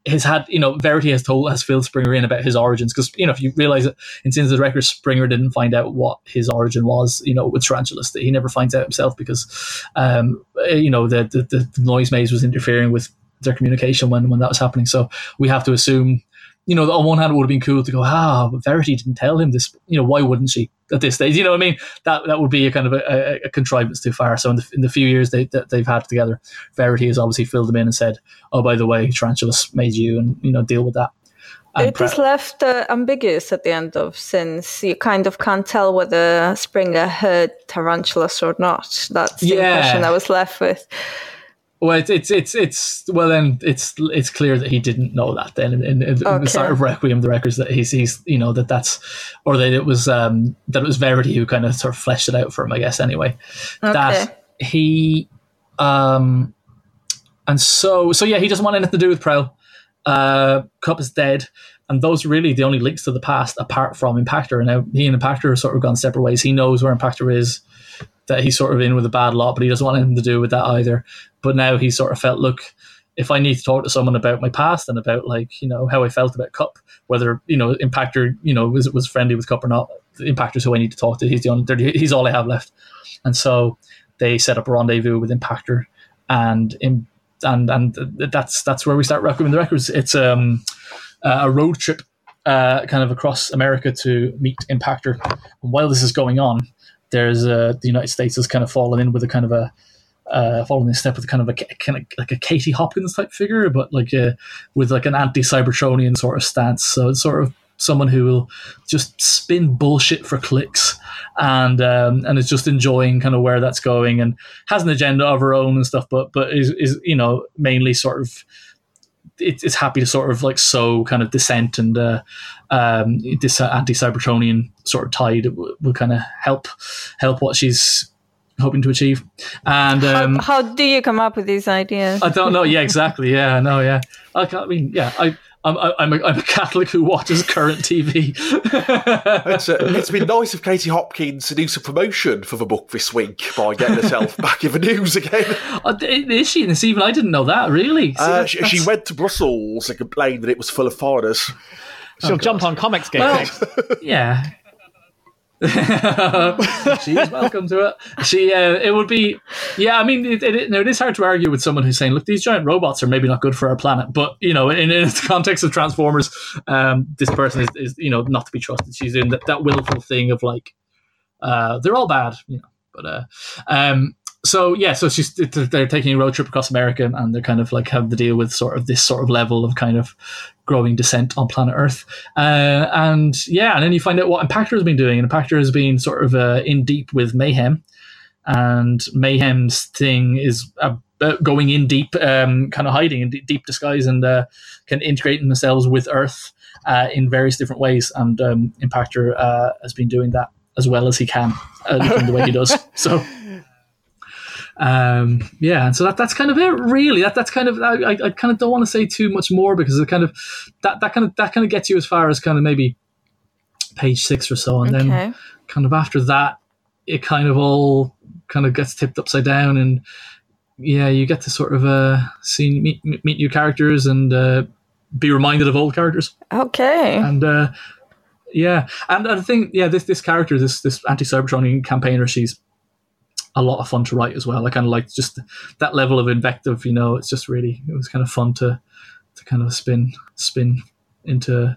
Has had, you know, Verity has told, has filled Springer in about his origins because, you know, if you realize it in Sins of the Wreckers, Springer didn't find out what his origin was, you know, with Tarantulas. He never finds out himself because, um, you know, the, the, the noise maze was interfering with their communication when, when that was happening. So we have to assume, you know, on one hand, it would have been cool to go, ah, but Verity didn't tell him this. You know, why wouldn't she at this stage? You know what I mean? That that would be a kind of a, a, a contrivance too far. So in the, in the few years they, that they've had together, Verity has obviously filled them in and said, oh, by the way, Tarantulas made you and, you know, deal with that. It is Pre- left uh, ambiguous at the end of Sins you kind of can't tell whether Springer heard tarantulas or not. That's the Yeah. impression I was left with. Well, it's it's it's it's well then it's it's clear that he didn't know that then in, in, in the Okay. start of Requiem, the Wreckers that he's he's you know that that's or that it was um that it was Verity who kind of sort of fleshed it out for him, I guess. Anyway, that he um and so so yeah, he doesn't want anything to do with Prowl. Uh, Kup is dead, and those are really the only links to the past apart from Impactor. And now he and Impactor have sort of gone separate ways. He knows where Impactor is, that he's sort of in with a bad lot, but he doesn't want anything to do with that either. But now he sort of felt, look, if I need to talk to someone about my past and about like you know how I felt about Kup, whether you know Impactor you know was it was friendly with Kup or not, Impactor's who I need to talk to. He's the only he's all I have left, and so they set up a rendezvous with Impactor, and in, and and that's that's where we start recording the records. It's um a road trip. Uh, kind of across America to meet Impactor. And while this is going on, there's uh, the United States has kind of fallen in with a kind of a uh, following in step with kind of a kind of like a Katie Hopkins type figure, but like a, with like an anti-Cybertronian sort of stance. So it's sort of someone who will just spin bullshit for clicks and um, and is just enjoying kind of where that's going and has an agenda of her own and stuff, but but is is you know mainly sort of it, it's happy to sort of like sow kind of dissent and uh, um, this anti-Cybertronian sort of tide will, will kind of help help what she's hoping to achieve. And um, how, how do you come up with these ideas? I don't know. Yeah, exactly. Yeah, I know. Yeah, I, I mean, yeah, I I'm, I'm, a, I'm a Catholic who watches current TV. it's, uh, it's been nice of Katie Hopkins to do some promotion for the book this week by getting herself back in the news again. Uh, is she in this even? I didn't know that, really. So uh, she, she, went to Brussels and complained that it was full of foreigners. She'll oh, jump on Comics Gate well, Yeah. She's welcome to it. She, uh, it would be, yeah. I mean, it, it, it is hard to argue with someone who's saying, "Look, these giant robots are maybe not good for our planet," but you know, in, in the context of Transformers, um, this person is, is, you know, not to be trusted. She's in that, that willful thing of like, uh, they're all bad, you know. But uh, um, so yeah, so she's they're taking a road trip across America, and they're kind of like have to deal with sort of this sort of level of kind of growing descent on planet Earth. Uh, and yeah, and then you find out what Impactor has been doing, and Impactor has been sort of uh, in deep with Mayhem, and Mayhem's thing is uh, going in deep, um, kind of hiding in deep disguise, and uh, kind of integrating themselves with Earth uh, in various different ways. And um, Impactor uh, has been doing that as well as he can, the way he does. So um, yeah, and so that that's kind of it, really. That that's kind of I, I kind of don't want to say too much more because it kind of that that kind of that kind of gets you as far as kind of maybe page six or so, and okay. then kind of after that, it kind of all kind of gets tipped upside down, and yeah, you get to sort of uh, see meet meet new characters and uh, be reminded of old characters. Okay, and. Uh, yeah, and I think yeah, this this character, this this anti Cybertronian campaigner, she's a lot of fun to write as well. I kind of like just that level of invective. You know, it's just really it was kind of fun to to kind of spin spin into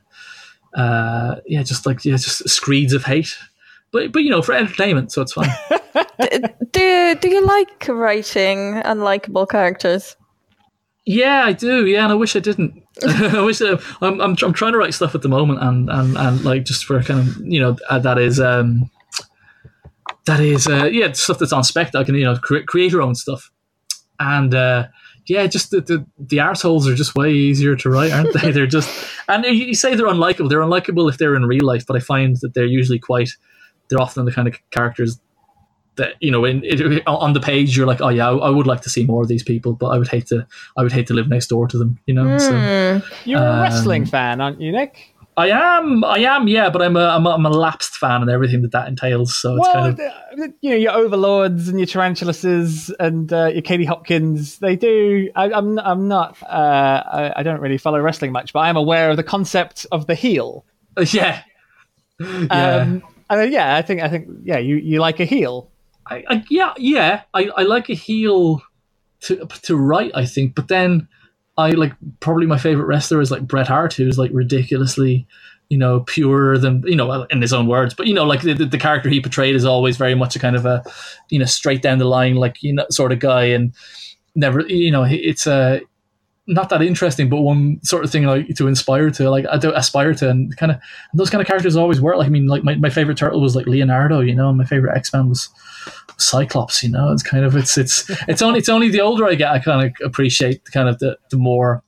uh yeah, just like yeah, just screeds of hate. But but you know, for entertainment, so it's fun. do do you like writing unlikable characters? Yeah, I do. Yeah, and I wish I didn't. I wish I, I'm, I'm I'm trying to write stuff at the moment, and and and like just for kind of you know uh, that is um that is uh, yeah stuff that's on spec that I can you know cre- create your own stuff, and uh, yeah, just the, the the assholes are just way easier to write, aren't they? they're just and you say they're unlikable. They're unlikable if they're in real life, but I find that they're usually quite. They're often the kind of characters that you know in, it, on the page you're like oh yeah I, would like to see more of these people but i would hate to i would hate to live next door to them you know mm. so, hmm. you're a wrestling um, fan aren't you nick I am, I am, yeah, but I'm a, I'm a, I'm a lapsed fan and everything that that entails. So it's well, kind of, you know, your Overlords and your Tarantuluses and uh, your Katie Hopkins. They do. I, am I'm, I'm not. Uh, I, I, don't really follow wrestling much, but I am aware of the concept of the heel. Yeah, yeah, um, and, yeah. I think, I think, yeah. You, you like a heel. I, I yeah, yeah. I, I like a heel to to write. I think, but then I like probably my favorite wrestler is like Bret Hart, who's like ridiculously, you know, purer than you know, in his own words. But you know, like the, the character he portrayed is always very much a kind of a, you know, straight down the line, like you know, sort of guy, and never, you know, it's a not that interesting, but one sort of thing like to inspire to, like I do aspire to, and kind of those kind of characters always work. Like I mean, like my, my favorite turtle was like Leonardo, you know, and my favorite X Men was Cyclops. You know, it's kind of it's it's it's only it's only the older I get, I kind of appreciate the kind of the the more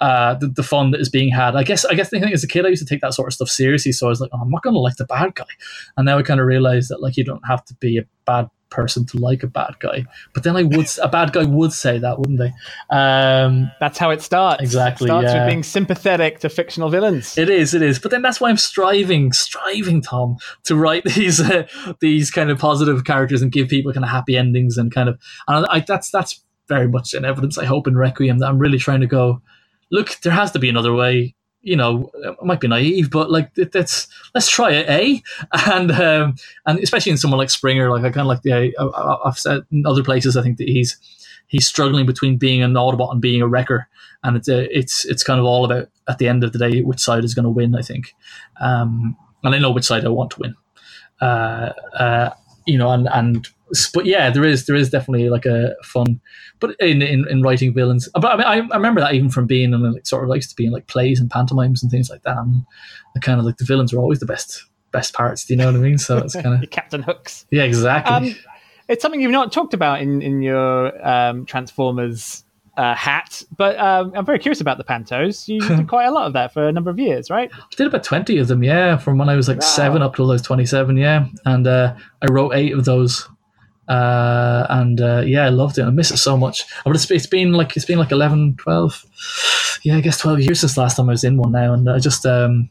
uh, the, the fun that is being had. I guess I guess the thing as a kid I used to take that sort of stuff seriously, so I was like, oh, I'm not going to like the bad guy, and now I kind of realize that like you don't have to be a bad person to like a bad guy. But then I would a bad guy would say that, wouldn't they? Um, that's how it starts. Exactly. It starts yeah. with being sympathetic to fictional villains. It is. It is. But then that's why I'm striving, striving, Tom, to write these uh, these kind of positive characters and give people kind of happy endings and kind of. And I, that's that's very much in evidence. I hope in Requiem that I'm really trying to go. Look, there has to be another way you know, it might be naive, but like that's let's try it, eh? And um, and especially in someone like Springer, like I kind of like the I, have said in other places, I think that he's he's struggling between being an Autobot and being a wrecker, and it's a, it's it's kind of all about at the end of the day which side is going to win. I think, um, and I know which side I want to win. Uh, uh, you know, and and but yeah, there is there is definitely like a fun, but in in, in writing villains. But I mean, I, I remember that even from being in like sort of likes to be in like plays and pantomimes and things like that. And the kind of like the villains are always the best best parts. Do you know what I mean? So it's kind of Captain Hooks. Yeah, exactly. Um, it's something you've not talked about in in your um, Transformers uh, hat. But um, I'm very curious about the Pantos. You did quite a lot of that for a number of years, right? I did about 20 of them, yeah, from when I was like wow. seven up till I was 27, yeah. And uh, I wrote eight of those uh, and uh, yeah, I loved it. I miss it so much. But it's, it's been like it's been like 11, 12 yeah, I guess twelve years since last time I was in one now, and I just um,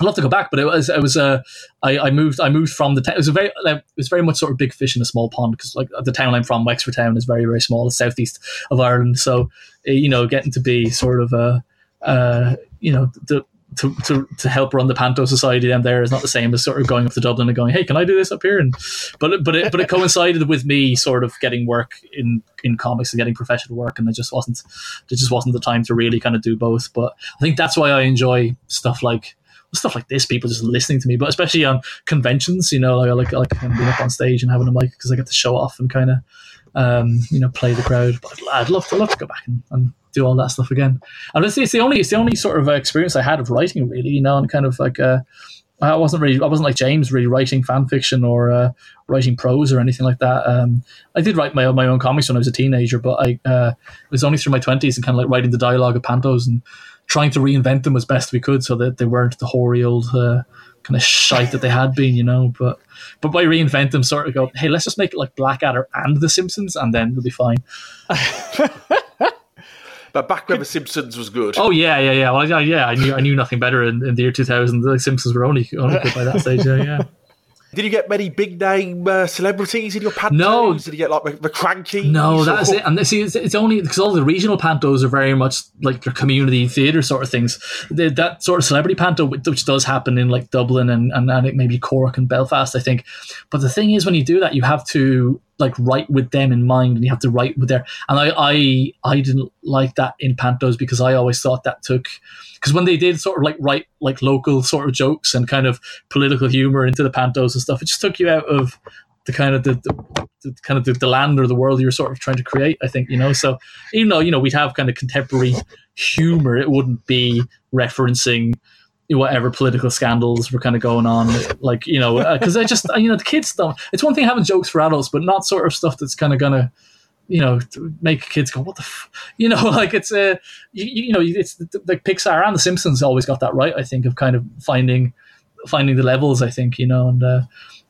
I'd love to go back, but it was it was uh, I, I moved I moved from the town. It was a very it was very much sort of big fish in a small pond because like the town I'm from, Wexford Town, is very very small. It's southeast of Ireland, so eh, you know, getting to be sort of a uh, you know the to, to, to help run the Panto Society down there is not the same as sort of going up to Dublin and going, hey, can I do this up here? And but but it but it coincided with me sort of getting work in in comics and getting professional work, and it just wasn't it just wasn't the time to really kind of do both. But I think that's why I enjoy stuff like stuff like this. People just listening to me, but especially on conventions, you know, like I like I like kind of being up on stage and having a mic because I get to show off and kind of um, you know play the crowd. But I'd, I'd love to love to go back and, and do all that stuff again. And it's, it's the only it's the only sort of uh, experience I had of writing really, you know, and kind of like uh, I wasn't really I wasn't like James really writing fan fiction or uh, writing prose or anything like that. Um, I did write my own, my own comics when I was a teenager, but I uh, it was only through my twenties and kind of like writing the dialogue of pantos and trying to reinvent them as best we could so that they weren't the hoary old uh, kind of shite that they had been, you know. But but by reinvent them, sort of go, hey, let's just make it like Blackadder and The Simpsons, and then we'll be fine. But back when The Simpsons was good. Oh yeah, yeah, yeah. Well, yeah, yeah. I knew I knew nothing better in, in the year two thousand. The Simpsons were only only good by that stage. Yeah, yeah. Did you get many big name uh, celebrities in your pantos? No. Did you get like the Cranky? No, that's it. And see, it's, it's only because all the regional pantos are very much like their community theatre sort of things. That sort of celebrity panto, which does happen in like Dublin and, and, and maybe Cork and Belfast, I think. But the thing is, when you do that, you have to like write with them in mind and you have to write with their and I I, I didn't like that in pantos because I always thought that took because when they did sort of like write like local sort of jokes and kind of political humor into the pantos and stuff, it just took you out of the kind of the, the, the kind of the, the, land or the world you're sort of trying to create. I think you know. So even though you know we'd have kind of contemporary humor, it wouldn't be referencing whatever political scandals were kind of going on, like you know, because uh, I just you know the kids don't. It's one thing having jokes for adults, but not sort of stuff that's kind of gonna you know make kids go what the f-? you know like it's a uh, you, you know it's like Pixar and The Simpsons always got that right. I think of kind of finding finding the levels. I think you know and. Uh,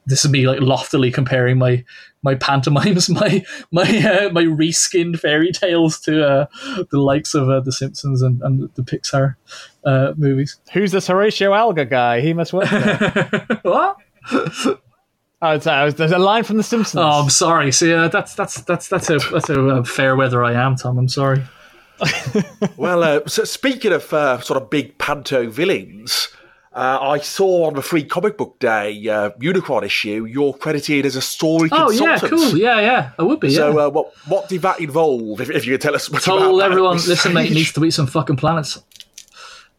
this is me like loftily comparing my my pantomimes, my my uh, my reskinned fairy tales to uh, the likes of uh, the Simpsons and, and the Pixar uh, movies. Who's this Horatio Alger guy? He must work there. what? Oh, there's a line from The Simpsons. Oh, I'm sorry. See, uh, that's that's that's that's a that's a uh, fair weather I am, Tom. I'm sorry. well, uh, so speaking of uh, sort of big panto villains, uh, I saw on the free comic book day uh, Unicron issue you're credited as a story oh, consultant. yeah, cool. Yeah, yeah, I would be. Yeah. So, uh, what what did that involve? If, if you could tell us, much told about everyone, that, listen, mate, needs to eat some fucking planets,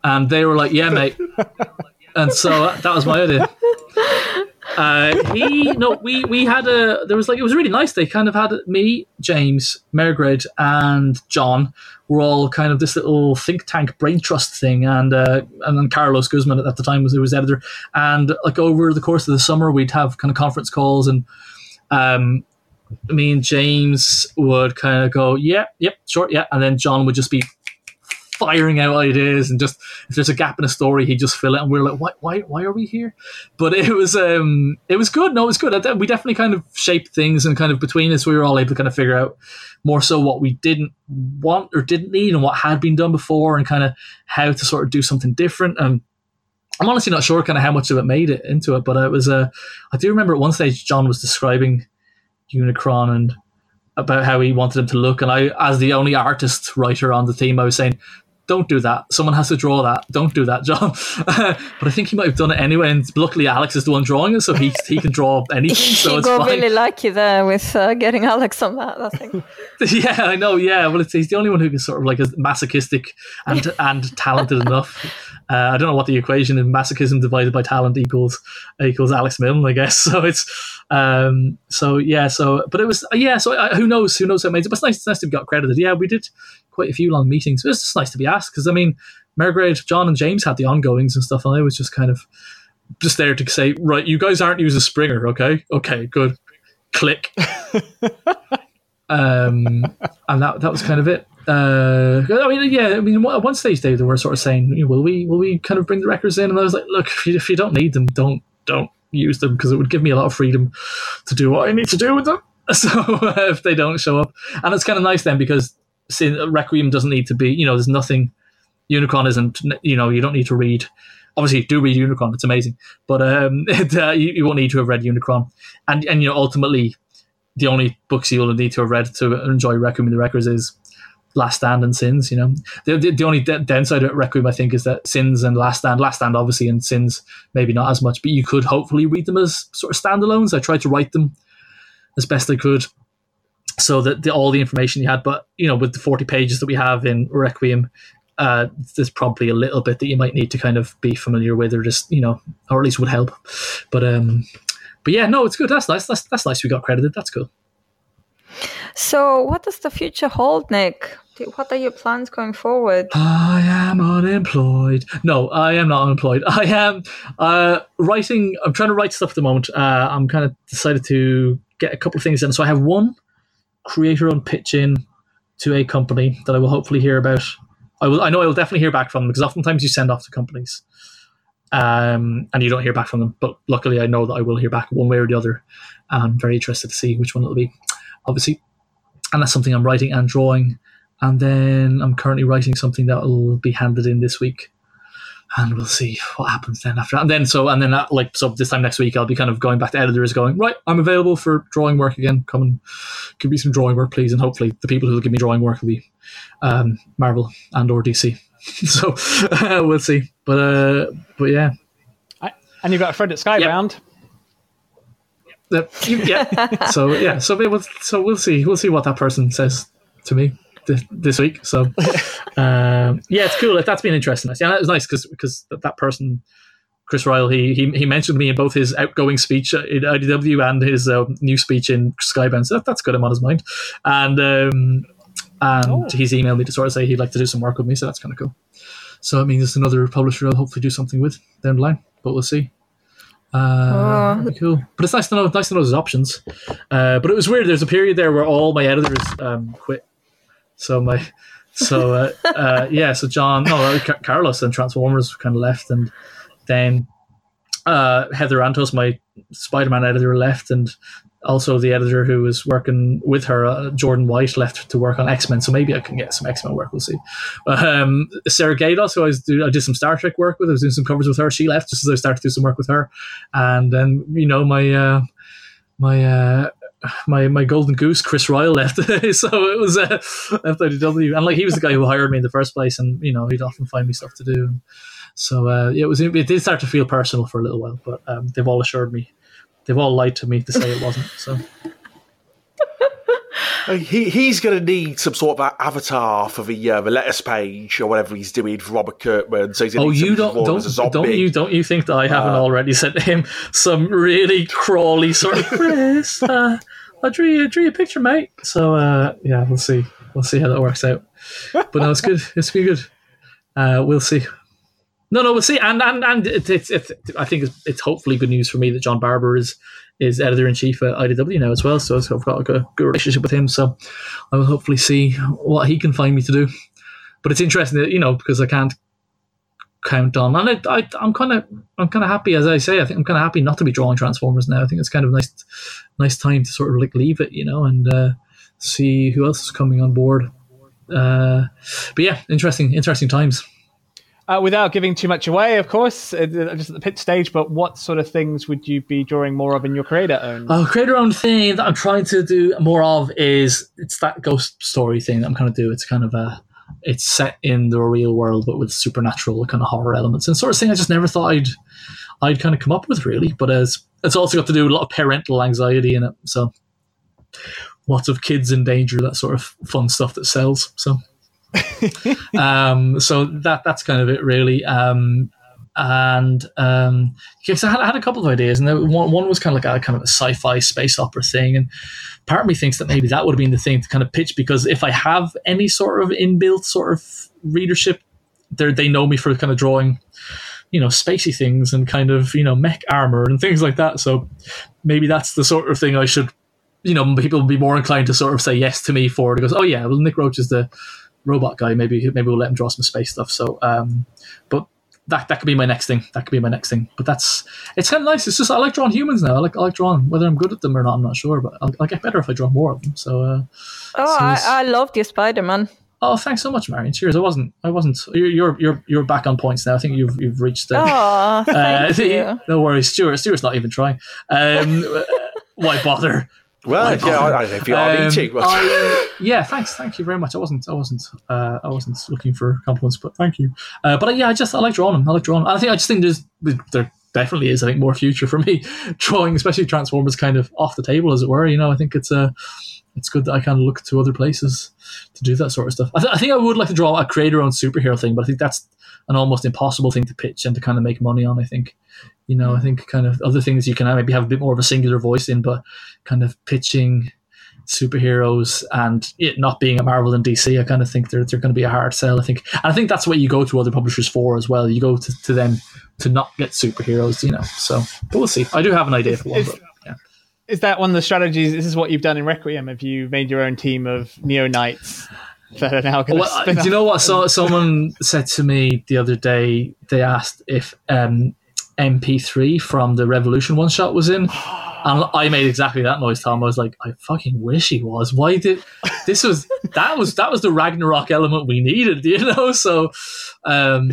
and they were like, yeah, mate, and so that was my idea. Uh, he no, we we had a there was like it was really nice. They kind of had me, James, Mairghread, and John were all kind of this little think tank brain trust thing, and uh, and then Carlos Guzman at the time was who was editor, and like over the course of the summer we'd have kind of conference calls, and um, me and James would kind of go, yeah, yep, sure, yeah, and then John would just be firing out ideas and just if there's a gap in a story he'd just fill it. And we are like why why why are we here? But it was um it was good. No it was good. We definitely kind of shaped things and kind of between us we were all able to kind of figure out more so what we didn't want or didn't need and what had been done before and kind of how to sort of do something different. And I'm honestly not sure kind of how much of it made it into it but it was uh, I do remember at one stage John was describing Unicron and about how he wanted him to look. And I, as the only artist writer on the team, I was saying, don't do that. Someone has to draw that. Don't do that, John. but I think he might have done it anyway. And luckily, Alex is the one drawing it, so he he can draw anything. So it's got really lucky there with uh, getting Alex on that. I think. yeah, I know. Yeah, well, he's the only one who can sort of like is masochistic and and talented enough. Uh, I don't know what the equation in masochism divided by talent equals equals Alex Milne, I guess. So it's um so yeah so but it was yeah so uh, who knows who knows how it made it but it's nice, it's nice to be got credited yeah we did quite a few long meetings. It was just nice to be asked because I mean, Mairghread, John, and James had the ongoings and stuff, and I was just kind of just there to say, right, you guys aren't using Springer, okay? Okay, good. Click. um, and that that was kind of it. Uh, I mean, yeah, I mean, at one stage they, they were sort of saying, will we, will we kind of bring the Wreckers in? And I was like, look, if you, if you don't need them, don't, don't use them because it would give me a lot of freedom to do what I need to do with them. So uh, if they don't show up, and it's kind of nice then because Requiem doesn't need to be, you know, there's nothing Unicron isn't. You know, you don't need to read. Obviously, do read Unicron; it's amazing. But um, it, uh, you, you won't need to have read Unicron, and and you know, ultimately, the only books you'll need to have read to enjoy Requiem of the Wreckers is Last Stand and Sins. You know, the the, the only d- downside of Requiem, I think, is that Sins and Last Stand, Last Stand, obviously, and Sins maybe not as much, but you could hopefully read them as sort of standalones. I tried to write them as best I could, so that the, all the information you had. But you know, with the forty pages that we have in Requiem, uh, there's probably a little bit that you might need to kind of be familiar with, or just you know, or at least would help. But um, but yeah, no, it's good. That's nice. That's that's nice. We got credited. That's cool. So, what does the future hold, Nick? What are your plans going forward? I am unemployed. No, I am not unemployed. I am uh, writing. I'm trying to write stuff at the moment. Uh, I'm kind of decided to get a couple of things in. So I have one creator-owned pitch in to a company that I will hopefully hear about. I will. I know I will definitely hear back from them because oftentimes you send off to companies, um, and you don't hear back from them. But luckily, I know that I will hear back one way or the other. I'm very interested to see which one it'll be. Obviously, and that's something I'm writing and drawing and then I'm currently writing something that will be handed in this week, and we'll see what happens then after that. And then so and then that, like so this time next week I'll be kind of going back to editors, going right. I'm available for drawing work again. Come and give me some drawing work, please. And hopefully the people who will give me drawing work will be um, Marvel and or DC. so uh, we'll see. But uh, but yeah. I, and you've got a friend at Skybound. Uh, yeah. so yeah. So we'll so we'll see. We'll see what that person says to me th- this week. So um, yeah, it's cool. That's been interesting. Yeah, it was nice because because that person. Chris Ryall, he, he he mentioned me in both his outgoing speech in IDW and his uh, new speech in Skybound. So that, that's good. I'm on his mind, and um, and Oh. he's emailed me to sort of say he'd like to do some work with me. So that's kind of cool. So it means it's another publisher I'll hopefully do something with down the line, but we'll see. Uh, cool. But it's nice to know. Nice to know there's options. Uh, but it was weird. There's a period there where all my editors um, quit. So my, so uh, uh, yeah. So John, no, uh, Carlos and Transformers kind of left, and then uh, Heather Antos, my Spider-Man editor, left, and also the editor who was working with her, uh, Jordan White, left to work on X Men. So maybe I can get some X Men work. We'll see. Um, Sarah Gaydos, who I do, I did some Star Trek work with. I was doing some covers with her. She left just as I started to do some work with her, and then you know my uh, my. Uh, my my golden goose, Chris Ryall, left. so it was uh, IDW, and like he was the guy who hired me in the first place, and you know he'd often find me stuff to do. So uh, it was it did start to feel personal for a little while, but um, they've all assured me, they've all lied to me to say it wasn't. So Uh, He, he's going to need some sort of avatar for the uh, the letters page or whatever he's doing for Robert Kirkman. So he's oh, you don't don't don't you don't you think that I haven't already sent him some really crawly sort of Chris? Uh, I drew you drew you a picture, mate. So uh, yeah, we'll see we'll see how that works out. But no, it's good. It's been good. Uh, we'll see. No, no, we'll see. And and and it's it's, it's I think it's, it's hopefully good news for me that John Barber is is editor in chief at IDW now as well. So I've got a good, good relationship with him. So I will hopefully see what he can find me to do. But it's interesting that you know because I can't count on, and I, I I'm kind of I'm kind of happy as I say. I think I'm kind of happy not to be drawing Transformers now. I think it's kind of nice nice time to sort of like leave it, you know, and uh, see who else is coming on board. Uh, but yeah, interesting interesting times. Uh, without giving too much away, of course, uh, just at the pitch stage. But what sort of things would you be drawing more of in your creator own? Oh, creator own thing that I'm trying to do more of is it's that ghost story thing that I'm kind of do. It's kind of a it's set in the real world but with supernatural kind of horror elements and sort of thing I just never thought I'd I'd kind of come up with really. But as it's also got to do with a lot of parental anxiety in it. So lots of kids in danger, that sort of fun stuff that sells. So um, so that that's kind of it really. Um, and um, I had, had a couple of ideas, and one one was kind of like a kind of a sci-fi space opera thing, and part of me thinks that maybe that would have been the thing to kind of pitch because if I have any sort of inbuilt sort of readership, they they know me for kind of drawing, you know, spacey things and kind of you know mech armor and things like that. So maybe that's the sort of thing I should, you know, people be more inclined to sort of say yes to me for. It because oh yeah, well Nick Roche is the robot guy. Maybe maybe we'll let him draw some space stuff. So, um, but that that could be my next thing. That could be my next thing. But that's it's kind of nice. It's just I like drawing humans now. I like I like drawing whether I'm good at them or not. I'm not sure, but I'll, I'll get better if I draw more of them. So, uh, Oh, I, I loved your Spider Man. Oh, thanks so much, Marion. Cheers. I wasn't. I wasn't. You're you're you're, you're back on points now. I think you've you've reached the. Oh, thank uh, you. No worries, Stuart. Stuart's not even trying. Um, why bother? Well, yeah. I, I if you are Um, eating. But I- yeah, thanks, thank you very much. I wasn't, I wasn't, uh, I wasn't looking for compliments, but thank you. Uh, but uh, yeah, I just I like drawing them. I like drawing. 'em. I think I just think there's there definitely is I think more future for me drawing, especially Transformers, kind of off the table as it were. You know, I think it's uh, it's good that I kind of look to other places to do that sort of stuff. I, th- I think I would like to draw a creator-owned superhero thing, but I think that's an almost impossible thing to pitch and to kind of make money on. I think. You know, I think kind of other things you can maybe have a bit more of a singular voice in, but kind of pitching superheroes and it not being a Marvel and DC, I kind of think they're, they're going to be a hard sell. I think, and I think that's what you go to other publishers for as well. You go to, to them to not get superheroes, you know. So, but we'll see. I do have an idea for one, Is- but yeah. Is that one of the strategies? This is what you've done in Requiem. Have you made your own team of Neo Knights that are now going Well, do you know what? So, someone said to me the other day. They asked if um, MP3 from the Revolution one shot was in, and I made exactly that noise. Tom, I was like, I fucking wish he was. Why did this was that was that was the Ragnarok element we needed, you know? So, um,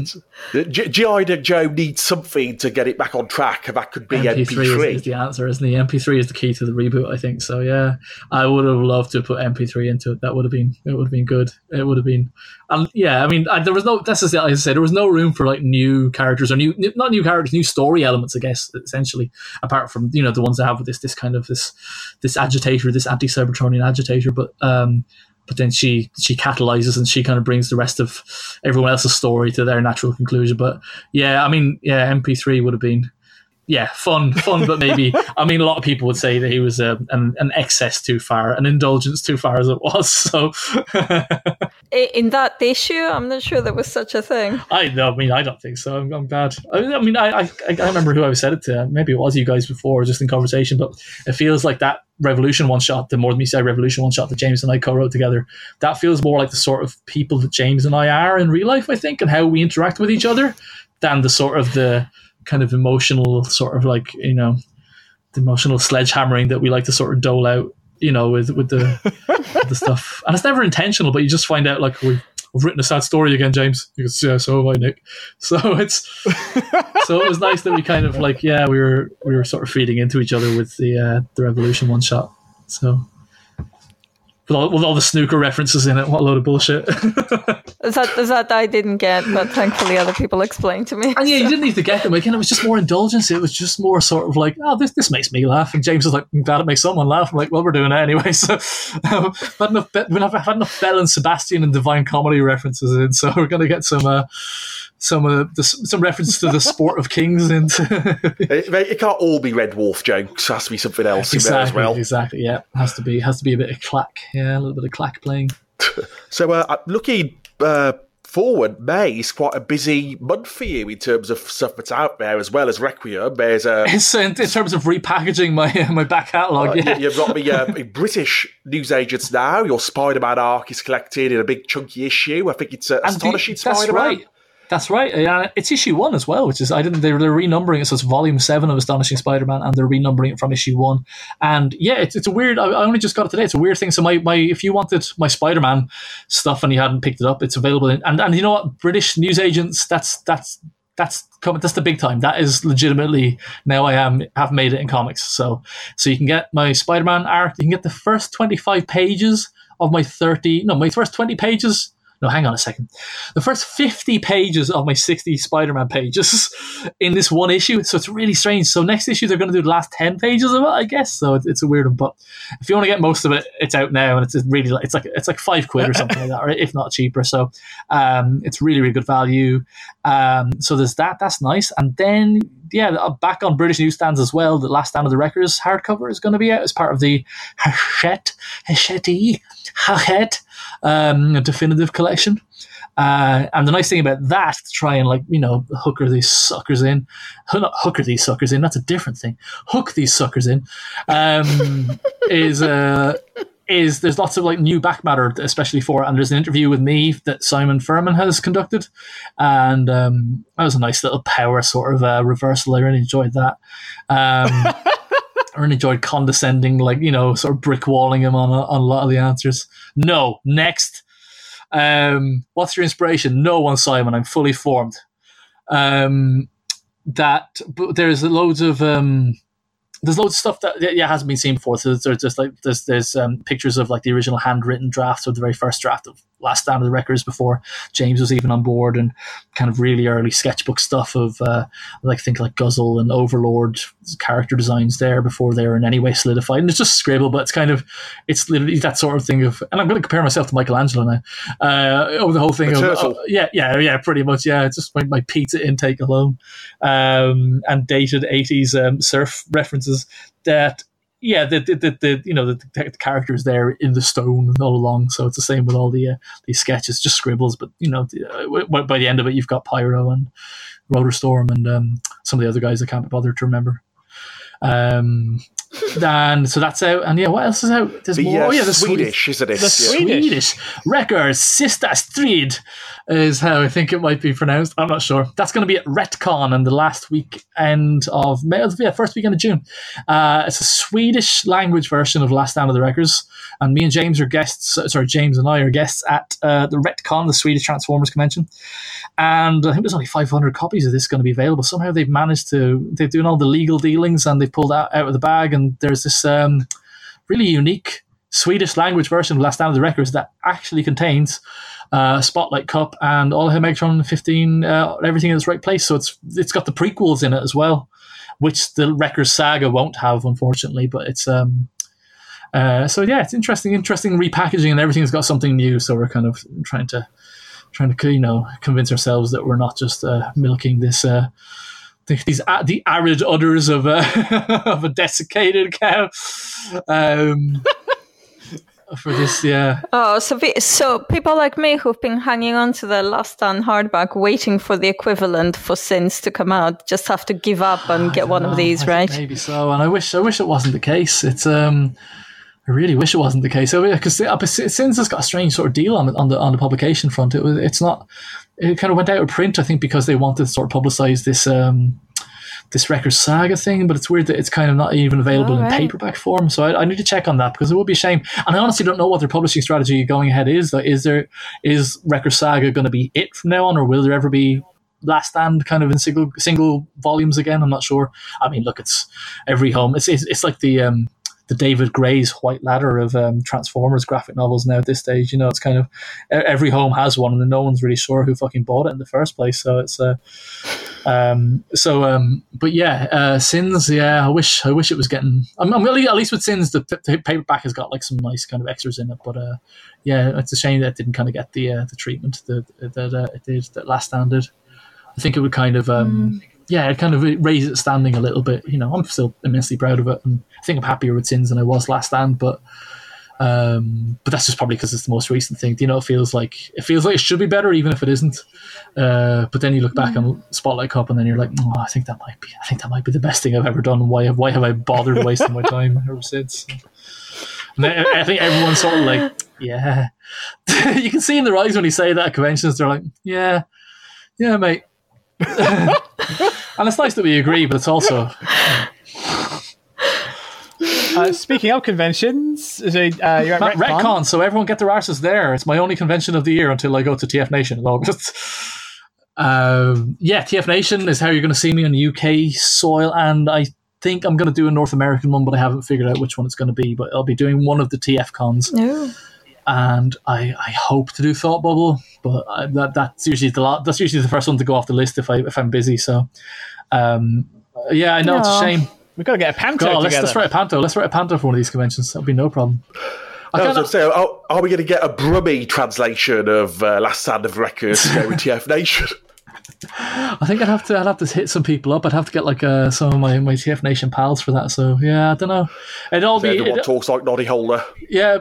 G- G.I. Joe needs something to get it back on track, and that could be MP3 MP3. is, is the answer, isn't he? MP3 is the key to the reboot, I think. So yeah, I would have loved to put MP3 into it. That would have been it would have been good. It would have been, and yeah, I mean, I, there was no. That's just, as I said, there was no room for like new characters or new, not new characters, new story elements. I guess essentially, apart from you know the ones that have with this this kind of this this agitator, this anti Cybertronian agitator, but. um but then she she catalyzes and she kind of brings the rest of everyone else's story to their natural conclusion. But yeah, I mean, yeah, MP3 would have been yeah, fun, fun, but maybe I mean a lot of people would say that he was a, an, an excess too far, an indulgence too far as it was. So I- In that issue, I'm not sure there was such a thing. I no, I mean I don't think so. I'm, I'm I mean I, I I can't remember who I said it to. Maybe it was you guys before, just in conversation. But it feels like that Revolution one shot, the more than me say Revolution one shot that James and I co-wrote together. That feels more like the sort of people that James and I are in real life, I think, and how we interact with each other, than the sort of the kind of emotional sort of like you know the emotional sledgehammering that we like to sort of dole out. You know, with with the with the stuff, and it's never intentional, but you just find out like we've, we've written a sad story again, James. Goes, yeah, so have I, Nick. So it's so it was nice that we kind of like yeah we were we were sort of feeding into each other with the uh, the revolution one shot so with all, with all the snooker references in it what a load of bullshit. Is that that I didn't get, but thankfully other people explained to me. and yeah you didn't need to get them. Again it was just more indulgence. It was just more sort of like oh this this makes me laugh. And James was like I'm glad it makes someone laugh. I'm like well we're doing it anyway. So um, I've had enough we've had enough Belle and Sebastian and Divine Comedy references in so we're gonna get some uh, some uh, the, some references to the sport of kings and It, it can't all be Red Dwarf jokes. It has to be something else in there as exactly, well. exactly. Yeah, has to be has to be a bit of clack. Yeah, a little bit of clack playing. So, uh, looking uh, forward, May is quite a busy month for you in terms of stuff that's out there, as well as Requiem. There's uh, It's in, terms of repackaging my my back catalogue. Uh, yeah, you- You've got the uh, the British newsagents now. Your Spider-Man arc is collected in a big chunky issue. I think it's uh, the- Astonishing that's Spider-Man. right. That's right. Yeah, it's issue one as well, which is I didn't. They're, renumbering it, so it's volume seven of Astonishing Spider-Man, and they're renumbering it from issue one. And yeah, it's, it's a weird. I, only just got it today. It's a weird thing. So my, my if you wanted my Spider-Man stuff and you hadn't picked it up, it's available. In, and and you know what, British newsagents. That's that's that's coming. That's the big time. That is legitimately now. I am have made it in comics. So so you can get my Spider-Man arc. You can get the first twenty-five pages of my thirty. No, my first twenty pages. No, hang on a second. The first 50 pages of my 60 Spider Man pages in this one issue. So it's really strange. So next issue, they're going to do the last 10 pages of it, I guess. So it's, a weird one. But if you want to get most of it, it's out now. And it's really, it's like, it's like five quid or something like that, or if not cheaper. So um, it's really, really good value. Um, so there's that. That's nice. And then, yeah, uh, back on British newsstands as well. The Last Stand of the Wreckers hardcover is going to be out as part of the Hachette, Hachette, Hachette um, a definitive collection. Uh, and the nice thing about that, to try and like you know hooker these suckers in, not hooker these suckers in. That's a different thing. Hook these suckers in, um, is uh, is there's lots of like new back matter, especially for. And there's an interview with me that Simon Furman has conducted, and um, that was a nice little power sort of uh, reversal. I really enjoyed that. Um, Really enjoyed condescending, like you know, sort of brick walling him on a, on a lot of the answers. No, next. Um, what's your inspiration? No one, Simon. I'm fully formed. Um, that but there's loads of um, there's loads of stuff that yeah hasn't been seen before. So there's just like there's there's um, pictures of like the original handwritten drafts or the very first draft of Last Stand of the Wreckers before James was even on board, and kind of really early sketchbook stuff of uh, like think like Guzzle and Overlord character designs there before they were in any way solidified. And it's just scribble, but it's kind of it's literally that sort of thing of. And I'm going to compare myself to Michelangelo now. Uh, over the whole thing The of uh, yeah yeah yeah pretty much yeah it's just my, my pizza intake alone, um, and dated 80s um, surf references that yeah, the, the, the, the you know the, the characters there in the stone all along. So it's the same with all the uh, these sketches, just scribbles. But you know, uh, by the end of it, you've got Pyro and Rotor Storm and um, some of the other guys I can't bother to remember. Um, and so that's out. And yeah, what else is out? There's The more. uh, oh yeah, the Swedish, isn't it? The Yeah. Swedish. Swedish record Sista Strid is how I think it might be pronounced. I'm not sure. That's going to be at Retcon in the last weekend of May. Yeah, first weekend of June. Uh, it's a Swedish language version of Last Stand of the Wreckers. and me and James are guests. Sorry, James and I are guests at uh, the Retcon, the Swedish Transformers convention. And I think there's only 500 copies of this going to be available. Somehow they've managed to. They're doing all the legal dealings and they've pulled out out of the bag. And there's this um, really unique Swedish language version of Last Stand of the Wreckers that actually contains uh, Spotlight Kup and All Hail Megatron 15, uh, everything in its right place. So it's it's got the prequels in it as well, which the Wreckers saga won't have, unfortunately. But it's um, uh, so yeah, it's interesting, interesting repackaging, and everything's got something new. So we're kind of trying to trying to you know convince ourselves that we're not just uh, milking this. The- these the arid udders of a of a desiccated cow um, for this, yeah. Oh, so so people like me who've been hanging on to the Last Stand hardback, waiting for the equivalent for Sins to come out, just have to give up and get one of Oh, these, I right? Maybe so, and I wish I wish it wasn't the case. It's um, I really wish it wasn't the case. Because since it's got a strange sort of deal on the on the on the publication front, it was it's not. It kind of went out of print, I think, because they wanted to sort of publicize this um, this Wreckers saga thing. But it's weird that it's kind of not even available in paperback form. So I, I need to check on that because it would be a shame. And I honestly don't know what their publishing strategy going ahead is. Like, is there is Wreckers saga going to be it from now on, or will there ever be last stand kind of in single single volumes again. I'm not sure. I mean, look, it's every home. It's it's, it's like the um, the David Gray's White Ladder of um, Transformers graphic novels now at this stage. You know, it's kind of every home has one, and no one's really sure who fucking bought it in the first place. So it's uh, um, so um, but yeah, uh, Sins. Yeah, I wish I wish it was getting. I'm, I'm really at least with Sins, the, the paperback has got like some nice kind of extras in it, but uh, yeah, it's a shame that it didn't kind of get the uh, the treatment that that uh, it did that Last Stand did. I think it would kind of, um, yeah, it kind of raise its standing a little bit. You know, I'm still immensely proud of it, and I think I'm happier with Sins than I was last stand. But, um, but that's just probably because it's the most recent thing. Do You know, it feels like it feels like it should be better, even if it isn't. Uh, but then you look back on Spotlight Kup, and then you're like, oh, I think that might be, I think that might be the best thing I've ever done. Why have, why have I bothered wasting my time ever since? And then I think everyone's sort of like, yeah. you can see in their eyes when you say that at conventions, they're like, yeah, yeah, mate. and it's nice that we agree, but it's also Uh, speaking of conventions, so, uh, you're at Retcon. retcon, so everyone get their arses there. It's my only convention of the year until I go to TF Nation in August. Um, yeah, TF Nation is how you're going to see me on UK soil, and I think I'm going to do a North American one, but I haven't figured out which one it's going to be. But I'll be doing one of the TF cons. No. And I, I hope to do Thought Bubble, but I, that that's usually the lot. That's usually the first one to go off the list if I if I'm busy. So, um, yeah, I know it's a shame. We've got to get a panto God, let's, let's write a panto. Let's write a panto for one of these conventions. That'll be no problem. I I was kinda- going to say, are, are we going to get a Brummy translation of uh, Last Stand of Wreckers to go with TF Nation? I think I'd have to I'd have to hit some people up. I'd have to get like uh, some of my, my TF Nation pals for that. So yeah, I don't know. It'd all be Everyone it- talks like Noddy Holder. yeah.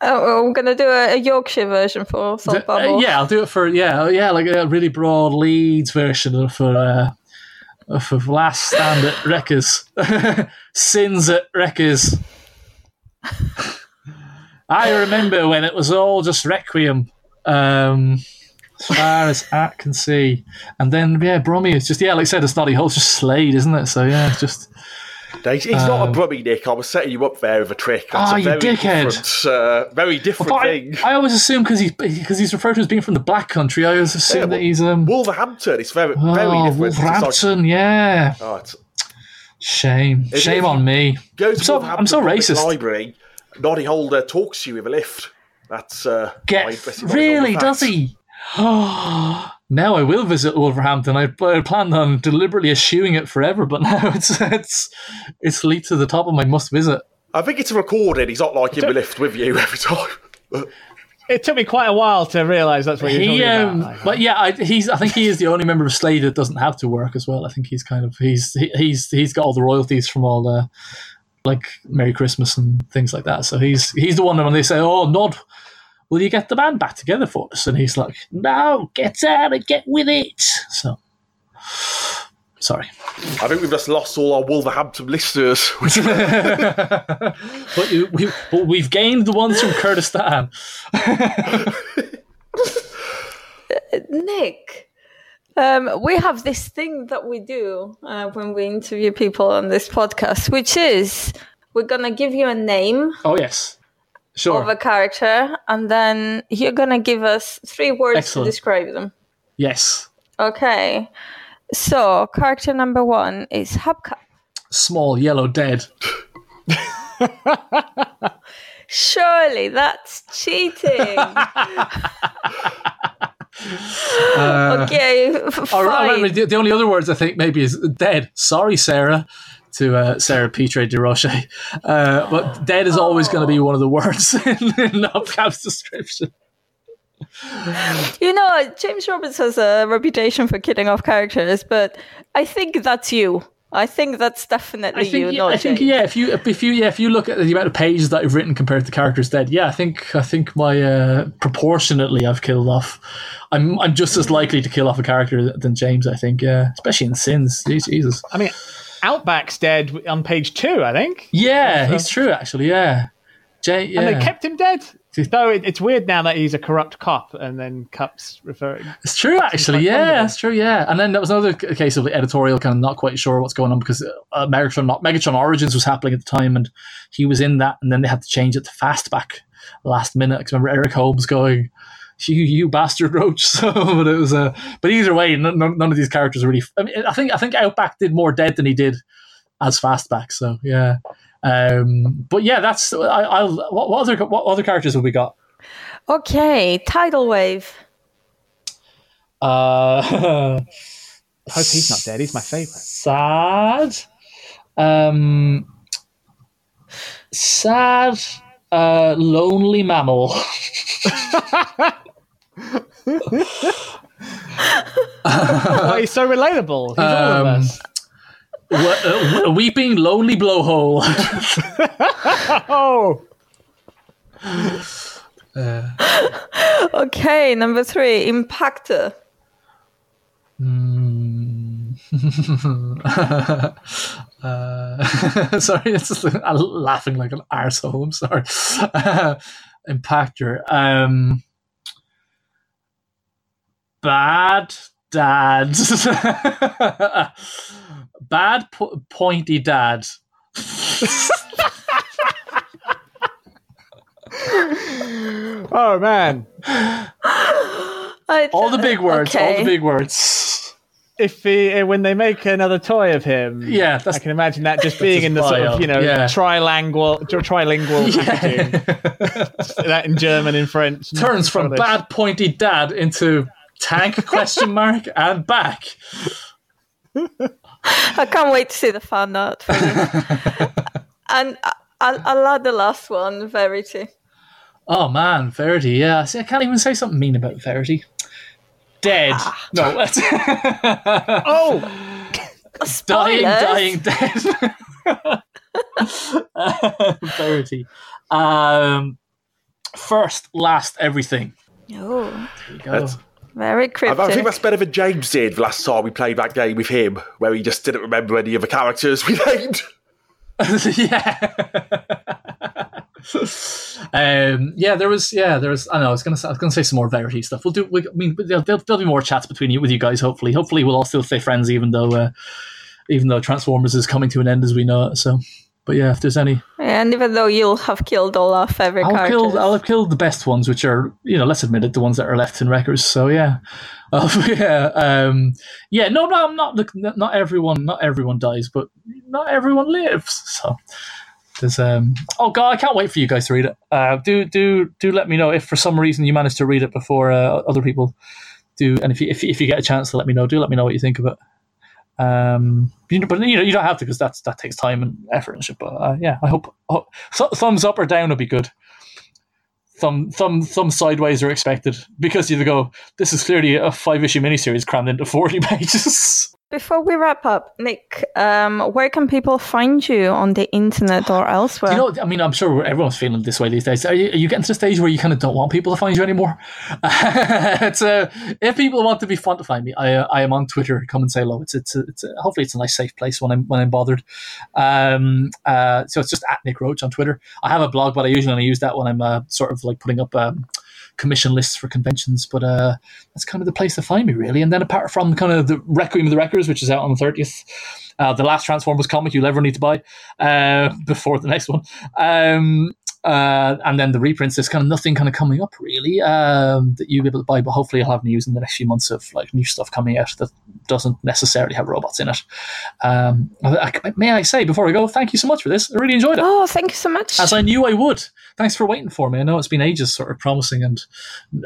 Oh, we're gonna do a, a Yorkshire version for Salt Uh, Bubble. yeah, I'll do it for yeah, yeah, like a really broad Leeds version of for uh, for last stand at Wreckers, sins at Wreckers. I remember when it was all just Requiem, um, as far as I can see, and then yeah, Brummy is just yeah, like I said, it's not whole, it's just Slade, isn't it? So yeah, it's just He's, he's not a brummy, Nick. I was setting you up there with a trick. That's Oh, a you very dickhead. different, uh, very different I, thing. I always assume because he's because he's referred to as being from the Black Country. I always assume Yeah, that he's um. Wolverhampton. It's very, very Oh, different. It's like- Wolverhampton, yeah. oh, Shame, If- shame if on me. go to I'm so, Wolverhampton I'm so racist. Library. Noddy Holder talks to you with a lift. That's uh, Get really? Does he? now I will visit Wolverhampton. I, I planned on deliberately eschewing it forever, but now it's it's it's leaped to the top of my must visit. I think it's a recording. He's not like in the lift with you every time. It took me quite a while to realise that's what you're He, talking um, about. Like, but yeah, I, he's. I think he is the only member of Slade that doesn't have to work as well. I think he's kind of he's he, he's he's got all the royalties from all the like Merry Christmas and things like that. So he's he's the one that when they say, "Oh, Nod, will you get the band back together for us?" and he's like, "No, get out and get with it." So sorry, I think we've just lost all our Wolverhampton listeners. But you, we but we've gained the ones from Kurdistan. Nick, um, we have this thing that we do uh, when we interview people on this podcast, which is we're gonna give you a name Oh yes, sure. of a character, and then you're gonna give us three words Excellent. to describe them. yes, Okay. So, character number one is Hubcap. small yellow dead. Surely that's cheating. okay, uh, f- oh, I, I fine. remember the, the only other words I think maybe is dead. Sorry, Sarah, to uh, Sarah Petre de Roche. Uh, but dead is always going to be one of the words in, in Hubcap's description. You know, James Roberts has a reputation for killing off characters, but I think that's you. I think that's definitely I think, you, yeah, not I think James. yeah. If you if you yeah if you look at the amount of pages that I've written compared to the characters dead, yeah, I think I think my uh, proportionately I've killed off. I'm I'm just as likely to kill off a character than James. I think yeah, especially in Sins. Jesus. I mean, Outback's dead on page two, I think. Yeah, he's true actually. Yeah, Jay. Yeah. And they kept him dead. Though it, it's weird now that he's a corrupt cop, and then cops referring. It's true, actually. Yeah, that's true. Yeah, and then there was another case of the editorial kind of not quite sure what's going on because uh, Megatron, Megatron Origins was happening at the time, and he was in that, and then they had to change it to Fastback last minute. 'Cause remember Eric Holmes going, "You, you bastard, Roche." So, but it was a. but either way, none, none none of these characters really. I mean, I think I think Outback did more dead than he did as Fastback. So yeah. Um, but yeah, that's I, I'll. What, what other what other characters have we got? Okay, tidal wave. Uh, I hope he's not dead. He's my favourite. sad um sad uh lonely mammal oh, he's so relatable. He's all of Um, us. we- uh, weeping lonely blowhole Oh, Okay, number three, impactor. Uh, sorry it's just, I'm laughing like an arsehole i'm sorry. Impactor um bad dad bad po- pointy dad oh man! I- all the big words all the big words If he, uh, when they make another toy of him, Yeah, that's- I can imagine that just being in the sort of you know yeah. trilingual, tri- trilingual packaging. that in German, in French, turns from English. bad pointy dad into tank question mark and back I can't wait to see the fan art and I- I'll, I'll add the last one, Verity. Oh man, Verity. Yeah, see, I can't even say something mean about Verity. Dead. Ah. No, that's Oh, dying, Spoilers. dying, dead. Verity. Um, first, last, everything. Oh, There you go. That's- very I, cryptic. I think that's better than James did last time we played that game with him, where he just didn't remember any of the characters we named. yeah. um, yeah, there was. Yeah, there was. I know. I was gonna. Say, I was gonna say some more Verity stuff. We'll do. We, I mean, there'll, there'll, be more chats between you with you guys. Hopefully, hopefully, we'll all still stay friends, even though. Uh, even though Transformers is coming to an end as we know it. So, but yeah, if there's any, And even though you'll have killed all our favorite I'll characters. kill I'll have killed the best ones, which are you know let's admit it, the ones that are left in Wreckers. So yeah, uh, yeah, um, yeah. No, no, I'm not. Look, not everyone, not everyone dies, but not everyone lives. So. There's, um, oh god, I can't wait for you guys to read it. Uh, do do do let me know if for some reason you manage to read it before uh, other people do, and if you, if if you get a chance to let me know, do let me know what you think of it. Um, you know, but you know you don't have to because that's that takes time and effort and shit. But uh, yeah, I hope, hope th- thumbs up or down would be good. Thumb thumb thumb sideways are expected because you go. This is clearly a five issue miniseries crammed into forty pages. Before we wrap up, Nick, um, where can people find you on the internet or elsewhere? You know, I mean, I'm sure everyone's feeling this way these days. Are you, are you getting to the stage where you kind of don't want people to find you anymore? it's uh, if people want to be fun to find me, I, uh, I am on Twitter. Come and say hello. It's it's it's a, hopefully it's a nice safe place when I'm when I'm bothered. Um, uh, so it's just at Nick Roche on Twitter. I have a blog, but I usually only use that when I'm uh, sort of like putting up. Um, commission lists for conventions, but uh, that's kind of the place to find me, really. And then apart from kind of the Requiem of the Wreckers, which is out on the 30th, uh, the last Transformers comic you'll ever need to buy uh, before the next one. Um, uh, and then the reprints, there's kind of nothing kind of coming up really um, that you'll be able to buy, but hopefully I'll have news in the next few months of like new stuff coming out that doesn't necessarily have robots in it. Um, I, I, may I say before I go, thank you so much for this. I really enjoyed it. Oh, thank you so much. As I knew I would. Thanks for waiting for me. I know it's been ages, sort of promising and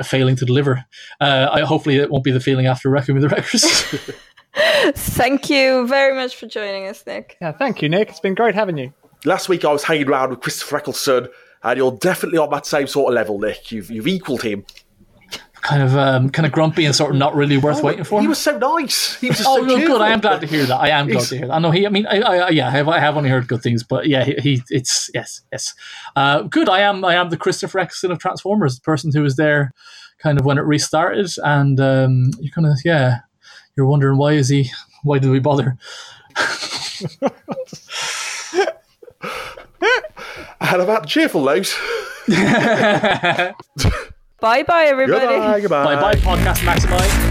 failing to deliver. Uh, I hopefully it won't be the feeling after Requiem of the Wreckers. Thank you very much for joining us, Nick. Yeah, thank you, Nick. It's been great having you. Last week I was hanging around with Christopher Eccleston, and you're definitely on that same sort of level, Nick. You've you've equalled him. kind of, um, kind of grumpy and sort of not really worth waiting for. He was so nice. He was just Oh, so no, good. I am glad to hear that. I am glad to hear that. I know he. I mean, I, I, yeah, I have, I have only heard good things, but yeah, he, he it's yes, yes, uh, good. I am, I am the Christopher Eccleston of Transformers, the person who was there, kind of when it restarted, and um, you kind of, yeah, you're wondering why is he? Why did we bother? And about cheerful note. Bye bye, everybody. Goodbye, goodbye. Bye bye, podcast Maximize.